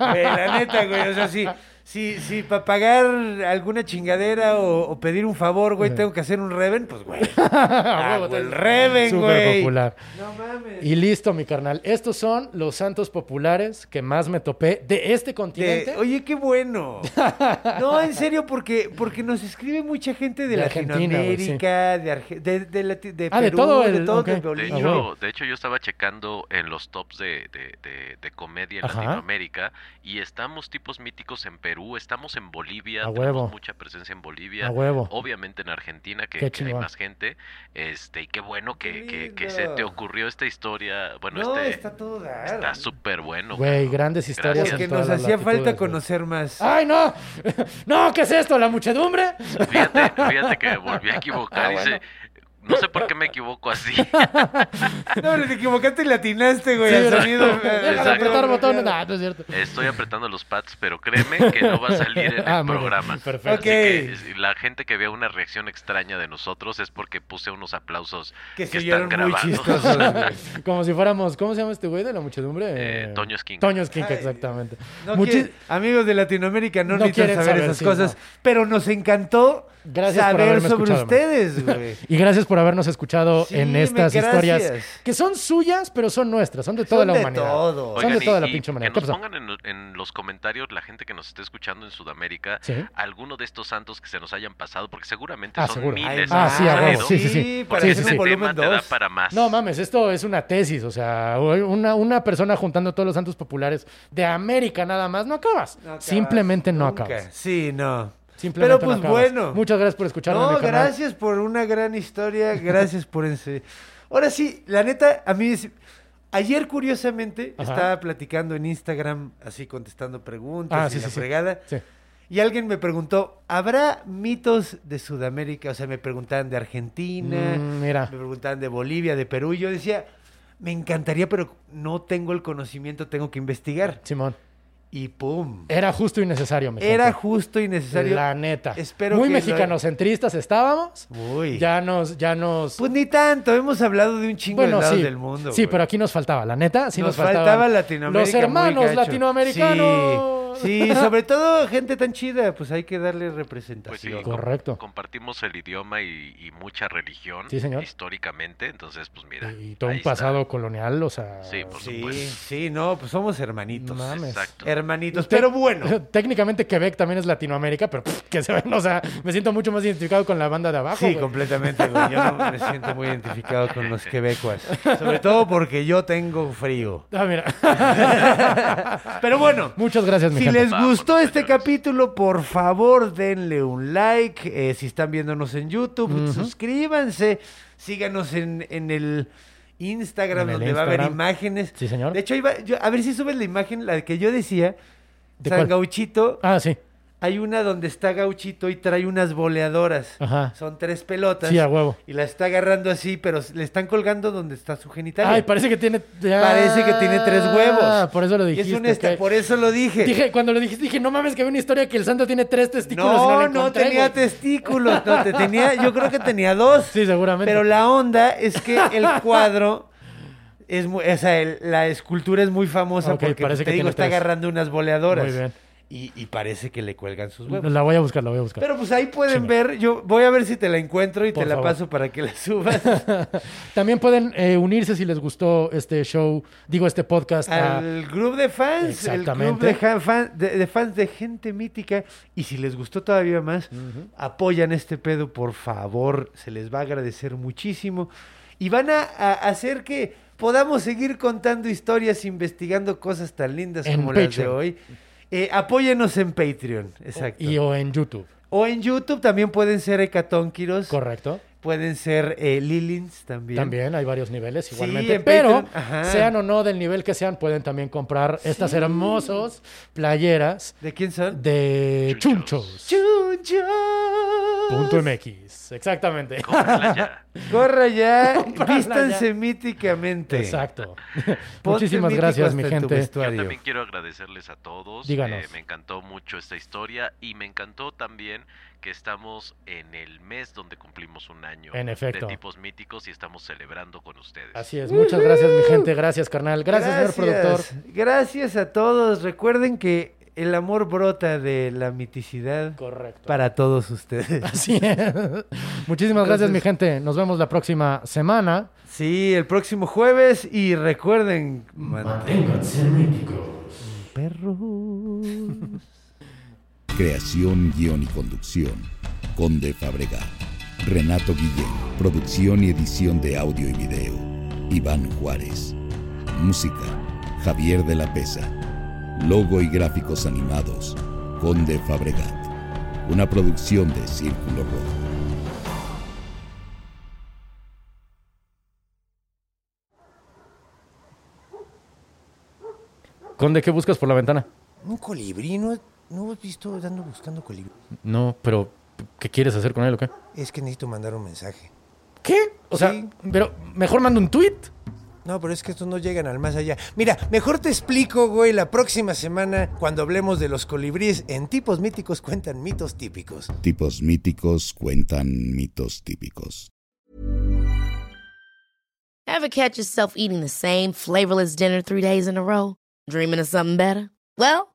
Güey, la neta, güey. O sea, si, si, si para pagar alguna chingadera o, o pedir un favor, güey, tengo que hacer un Reven, pues, güey. *laughs* Ah, güey, el Reven, Súper güey. popular. No mames. Y listo, mi carnal. Estos son los santos populares que más me topé de este De- continente. oye, qué bueno. *laughs* No, en serio, porque, porque nos escribe mucha gente de, De Argentina, güey, Latinoamérica, de, Arge- de, de, Lati- de Ah, de Perú, todo de el- todo, ok. de De Bolivia. Hecho, de hecho, yo estaba checando en los tops de, de, de- de comedia en Ajá. Latinoamérica y estamos tipos míticos en Perú, estamos en Bolivia, A tenemos huevo. mucha presencia en Bolivia, A huevo. obviamente en Argentina que, que hay más gente, este y qué bueno que, que, que se te ocurrió esta historia, bueno, No, este está todo está súper bueno. Güey, grandes historias. Gracias. Porque en todas nos hacía falta güey. conocer más. ¡Ay, no! *laughs* ¡No! ¿Qué es esto? ¿La muchedumbre? Fíjate, fíjate que me volví a equivocar, Ah, dice, bueno. No sé por qué me equivoco así. *laughs* No, pero te equivocaste y le atinaste, güey, Sí, al sonido. *laughs* Deja de Exacto. apretar botones. No, no es cierto. Estoy apretando los pads, pero créeme que no va a salir en el *laughs* Ah, programa. Perfecto. Ok. Así que la gente que vea una reacción extraña de nosotros es porque puse unos aplausos Que que, se están oyeron muy grabados. chistosos. Como si fuéramos... ¿Cómo se llama este güey de la muchedumbre? Eh, Toño Esquinca. Toño Esquinca, Ay, exactamente. No Muchi- quiere- amigos de Latinoamérica no, No necesitan quieren saber, saber, esas sí, cosas, no. pero nos encantó Gracias saber sobre escuchado, ustedes, güey. Y gracias por habernos escuchado Sí, en estas gracias. historias que son suyas, pero son nuestras, son de toda Son la de humanidad. todo. Son de toda y- la pinche humanidad. Que ¿Qué nos pongan en, en los comentarios la gente que nos esté escuchando en Sudamérica Sí. alguno de estos santos que se nos hayan pasado, porque seguramente Ah, son seguro. miles. Ah, sí, a Alfredo. huevo. Sí, sí, sí. para Sí, sí, volumen te da 2. para más. No mames, esto es una tesis, o sea, una, una persona juntando todos los santos populares de América nada más, no acabas. No acabas, Simplemente no nunca. acabas. Sí, no. Simplemente Pero pues no bueno. Muchas gracias por escucharme. No, gracias por una gran historia, gracias por ese. Ahora sí, la neta, a mí es- ayer curiosamente Ajá. estaba platicando en Instagram, así contestando preguntas Ah, y sí, la sí. fregada. Sí. Y alguien me preguntó, ¿habrá mitos de Sudamérica? O sea, me preguntaban de Argentina, Mm, mira. me preguntaban de Bolivia, de Perú. Y yo decía, me encantaría, pero no tengo el conocimiento, tengo que investigar. Simón. Y pum. Era justo y necesario, mi Era gente. justo y necesario. La neta. Espero Muy que lo- mexicanocentristas estábamos. Uy. Ya nos, ya nos. Pues ni tanto, hemos hablado de un chingo de lados sí. del mundo. Sí, güey. pero aquí nos faltaba, la neta. Sí nos, nos, faltaba Latinoamérica. Los hermanos muy latinoamericanos. Sí, sí, *laughs* sobre todo gente tan chida, pues hay que darle Pues sí, representación. com- Correcto. compartimos el idioma y, y mucha religión Sí, señor. históricamente, entonces pues mira. Y todo ahí un está. pasado colonial, o sea. Sí, por Sí, supuesto. sí, no, pues somos hermanitos. Mames. Exacto. Hermanitos, pero bueno. *laughs* Técnicamente Quebec también es Latinoamérica, pero pff, que se ven, o sea, me siento mucho más identificado con la banda de abajo. Sí, güey. completamente, güey. Yo no me siento muy identificado con los quebecuas. Sobre todo porque yo tengo frío. Ah, mira. *laughs* Pero bueno, Muchas gracias, mi Si les gustó este capítulo, por favor denle un like. Eh, si están viéndonos en YouTube, suscríbanse. Síganos en, en el Instagram, En el donde va a haber imágenes. Sí, señor. De hecho, iba- yo- a ver si subes la imagen, la que yo decía. ¿De San cuál? Gauchito, Ah, sí. Hay una donde está Gauchito y trae unas boleadoras. Ajá. Son tres pelotas. Sí, a huevo. Y la está agarrando así, pero le están colgando donde está su genital. Ay, parece que tiene. Parece que tiene tres huevos. Ah, por eso lo Y es dijiste. un esta- ok. por eso lo dije. Dije, cuando lo dijiste, dije, no mames, que había una historia que el santo tiene tres testículos. No, no, tenía testículos. No, te *laughs* tenía, yo creo que tenía dos. Sí, seguramente. Pero la onda es que el *laughs* cuadro es muy, o sea, el- la escultura es muy famosa porque parece te que digo está tres. agarrando unas boleadoras. Muy bien. Y, y parece que le cuelgan sus huevos. La voy a buscar, la voy a buscar. Pero pues ahí pueden ver, yo voy a ver si te la encuentro y te la favor. paso para que la subas *laughs* También pueden eh, unirse si les gustó este show, digo, este podcast. a- al club de fans, el club de, fan- de- de fans de gente mítica. Y si les gustó todavía más, apoyan este pedo, por favor, se les va a agradecer muchísimo. Y van a, a hacer que podamos seguir contando historias, investigando cosas tan lindas En como las de hoy. Eh, apóyenos en Patreon, exacto. y o en YouTube. O en YouTube también pueden ser Hecatónquiros. Correcto. Pueden ser eh, Lilins también. También hay varios niveles igualmente. en pero Patreon, sean o no del nivel que sean, pueden también comprar estas hermosos playeras ¿De quién son? de Chunchos. chunchos. Punto MX. Exactamente. Cómprenla ya. *laughs* Corra ya, vístanse ya. míticamente. Exacto. Ponte Muchísimas gracias, mi gente. Yo también quiero agradecerles a todos. Díganos. Eh, me encantó mucho esta historia y me encantó también que estamos en el mes donde cumplimos un año En efecto. de tipos míticos y estamos celebrando con ustedes. Así es. Muchas gracias, mi gente. Gracias, carnal. Gracias, señor productor. Gracias a todos. Recuerden que el amor brota de la miticidad Correcto. para todos ustedes. *laughs* Así es. Muchísimas gracias, mi gente. Nos vemos la próxima semana. Sí, el próximo jueves y recuerden Manténganse míticos. perros. Creación, guion y conducción. Conde Fabregat. Renato Guillén. Producción y edición de audio y video. Iván Juárez. Música. Javier de la Pesa. Logo y gráficos animados. Conde Fabregat. Una producción de Círculo Rojo. Conde, ¿qué buscas por la ventana? Un colibrí, ¿no, no has visto dando buscando colibrí? No, pero ¿qué quieres hacer con él o qué? Es que necesito mandar un mensaje. ¿Qué? O sea, Sí. pero mejor manda un tweet. No, pero es que estos no llegan al más allá. Mira, mejor te explico, güey, la próxima semana cuando hablemos de los colibríes en tipos míticos cuentan mitos típicos. Tipos míticos cuentan mitos típicos. Ever catch yourself eating the same flavorless dinner three days in a row? Dreaming of something better? Well,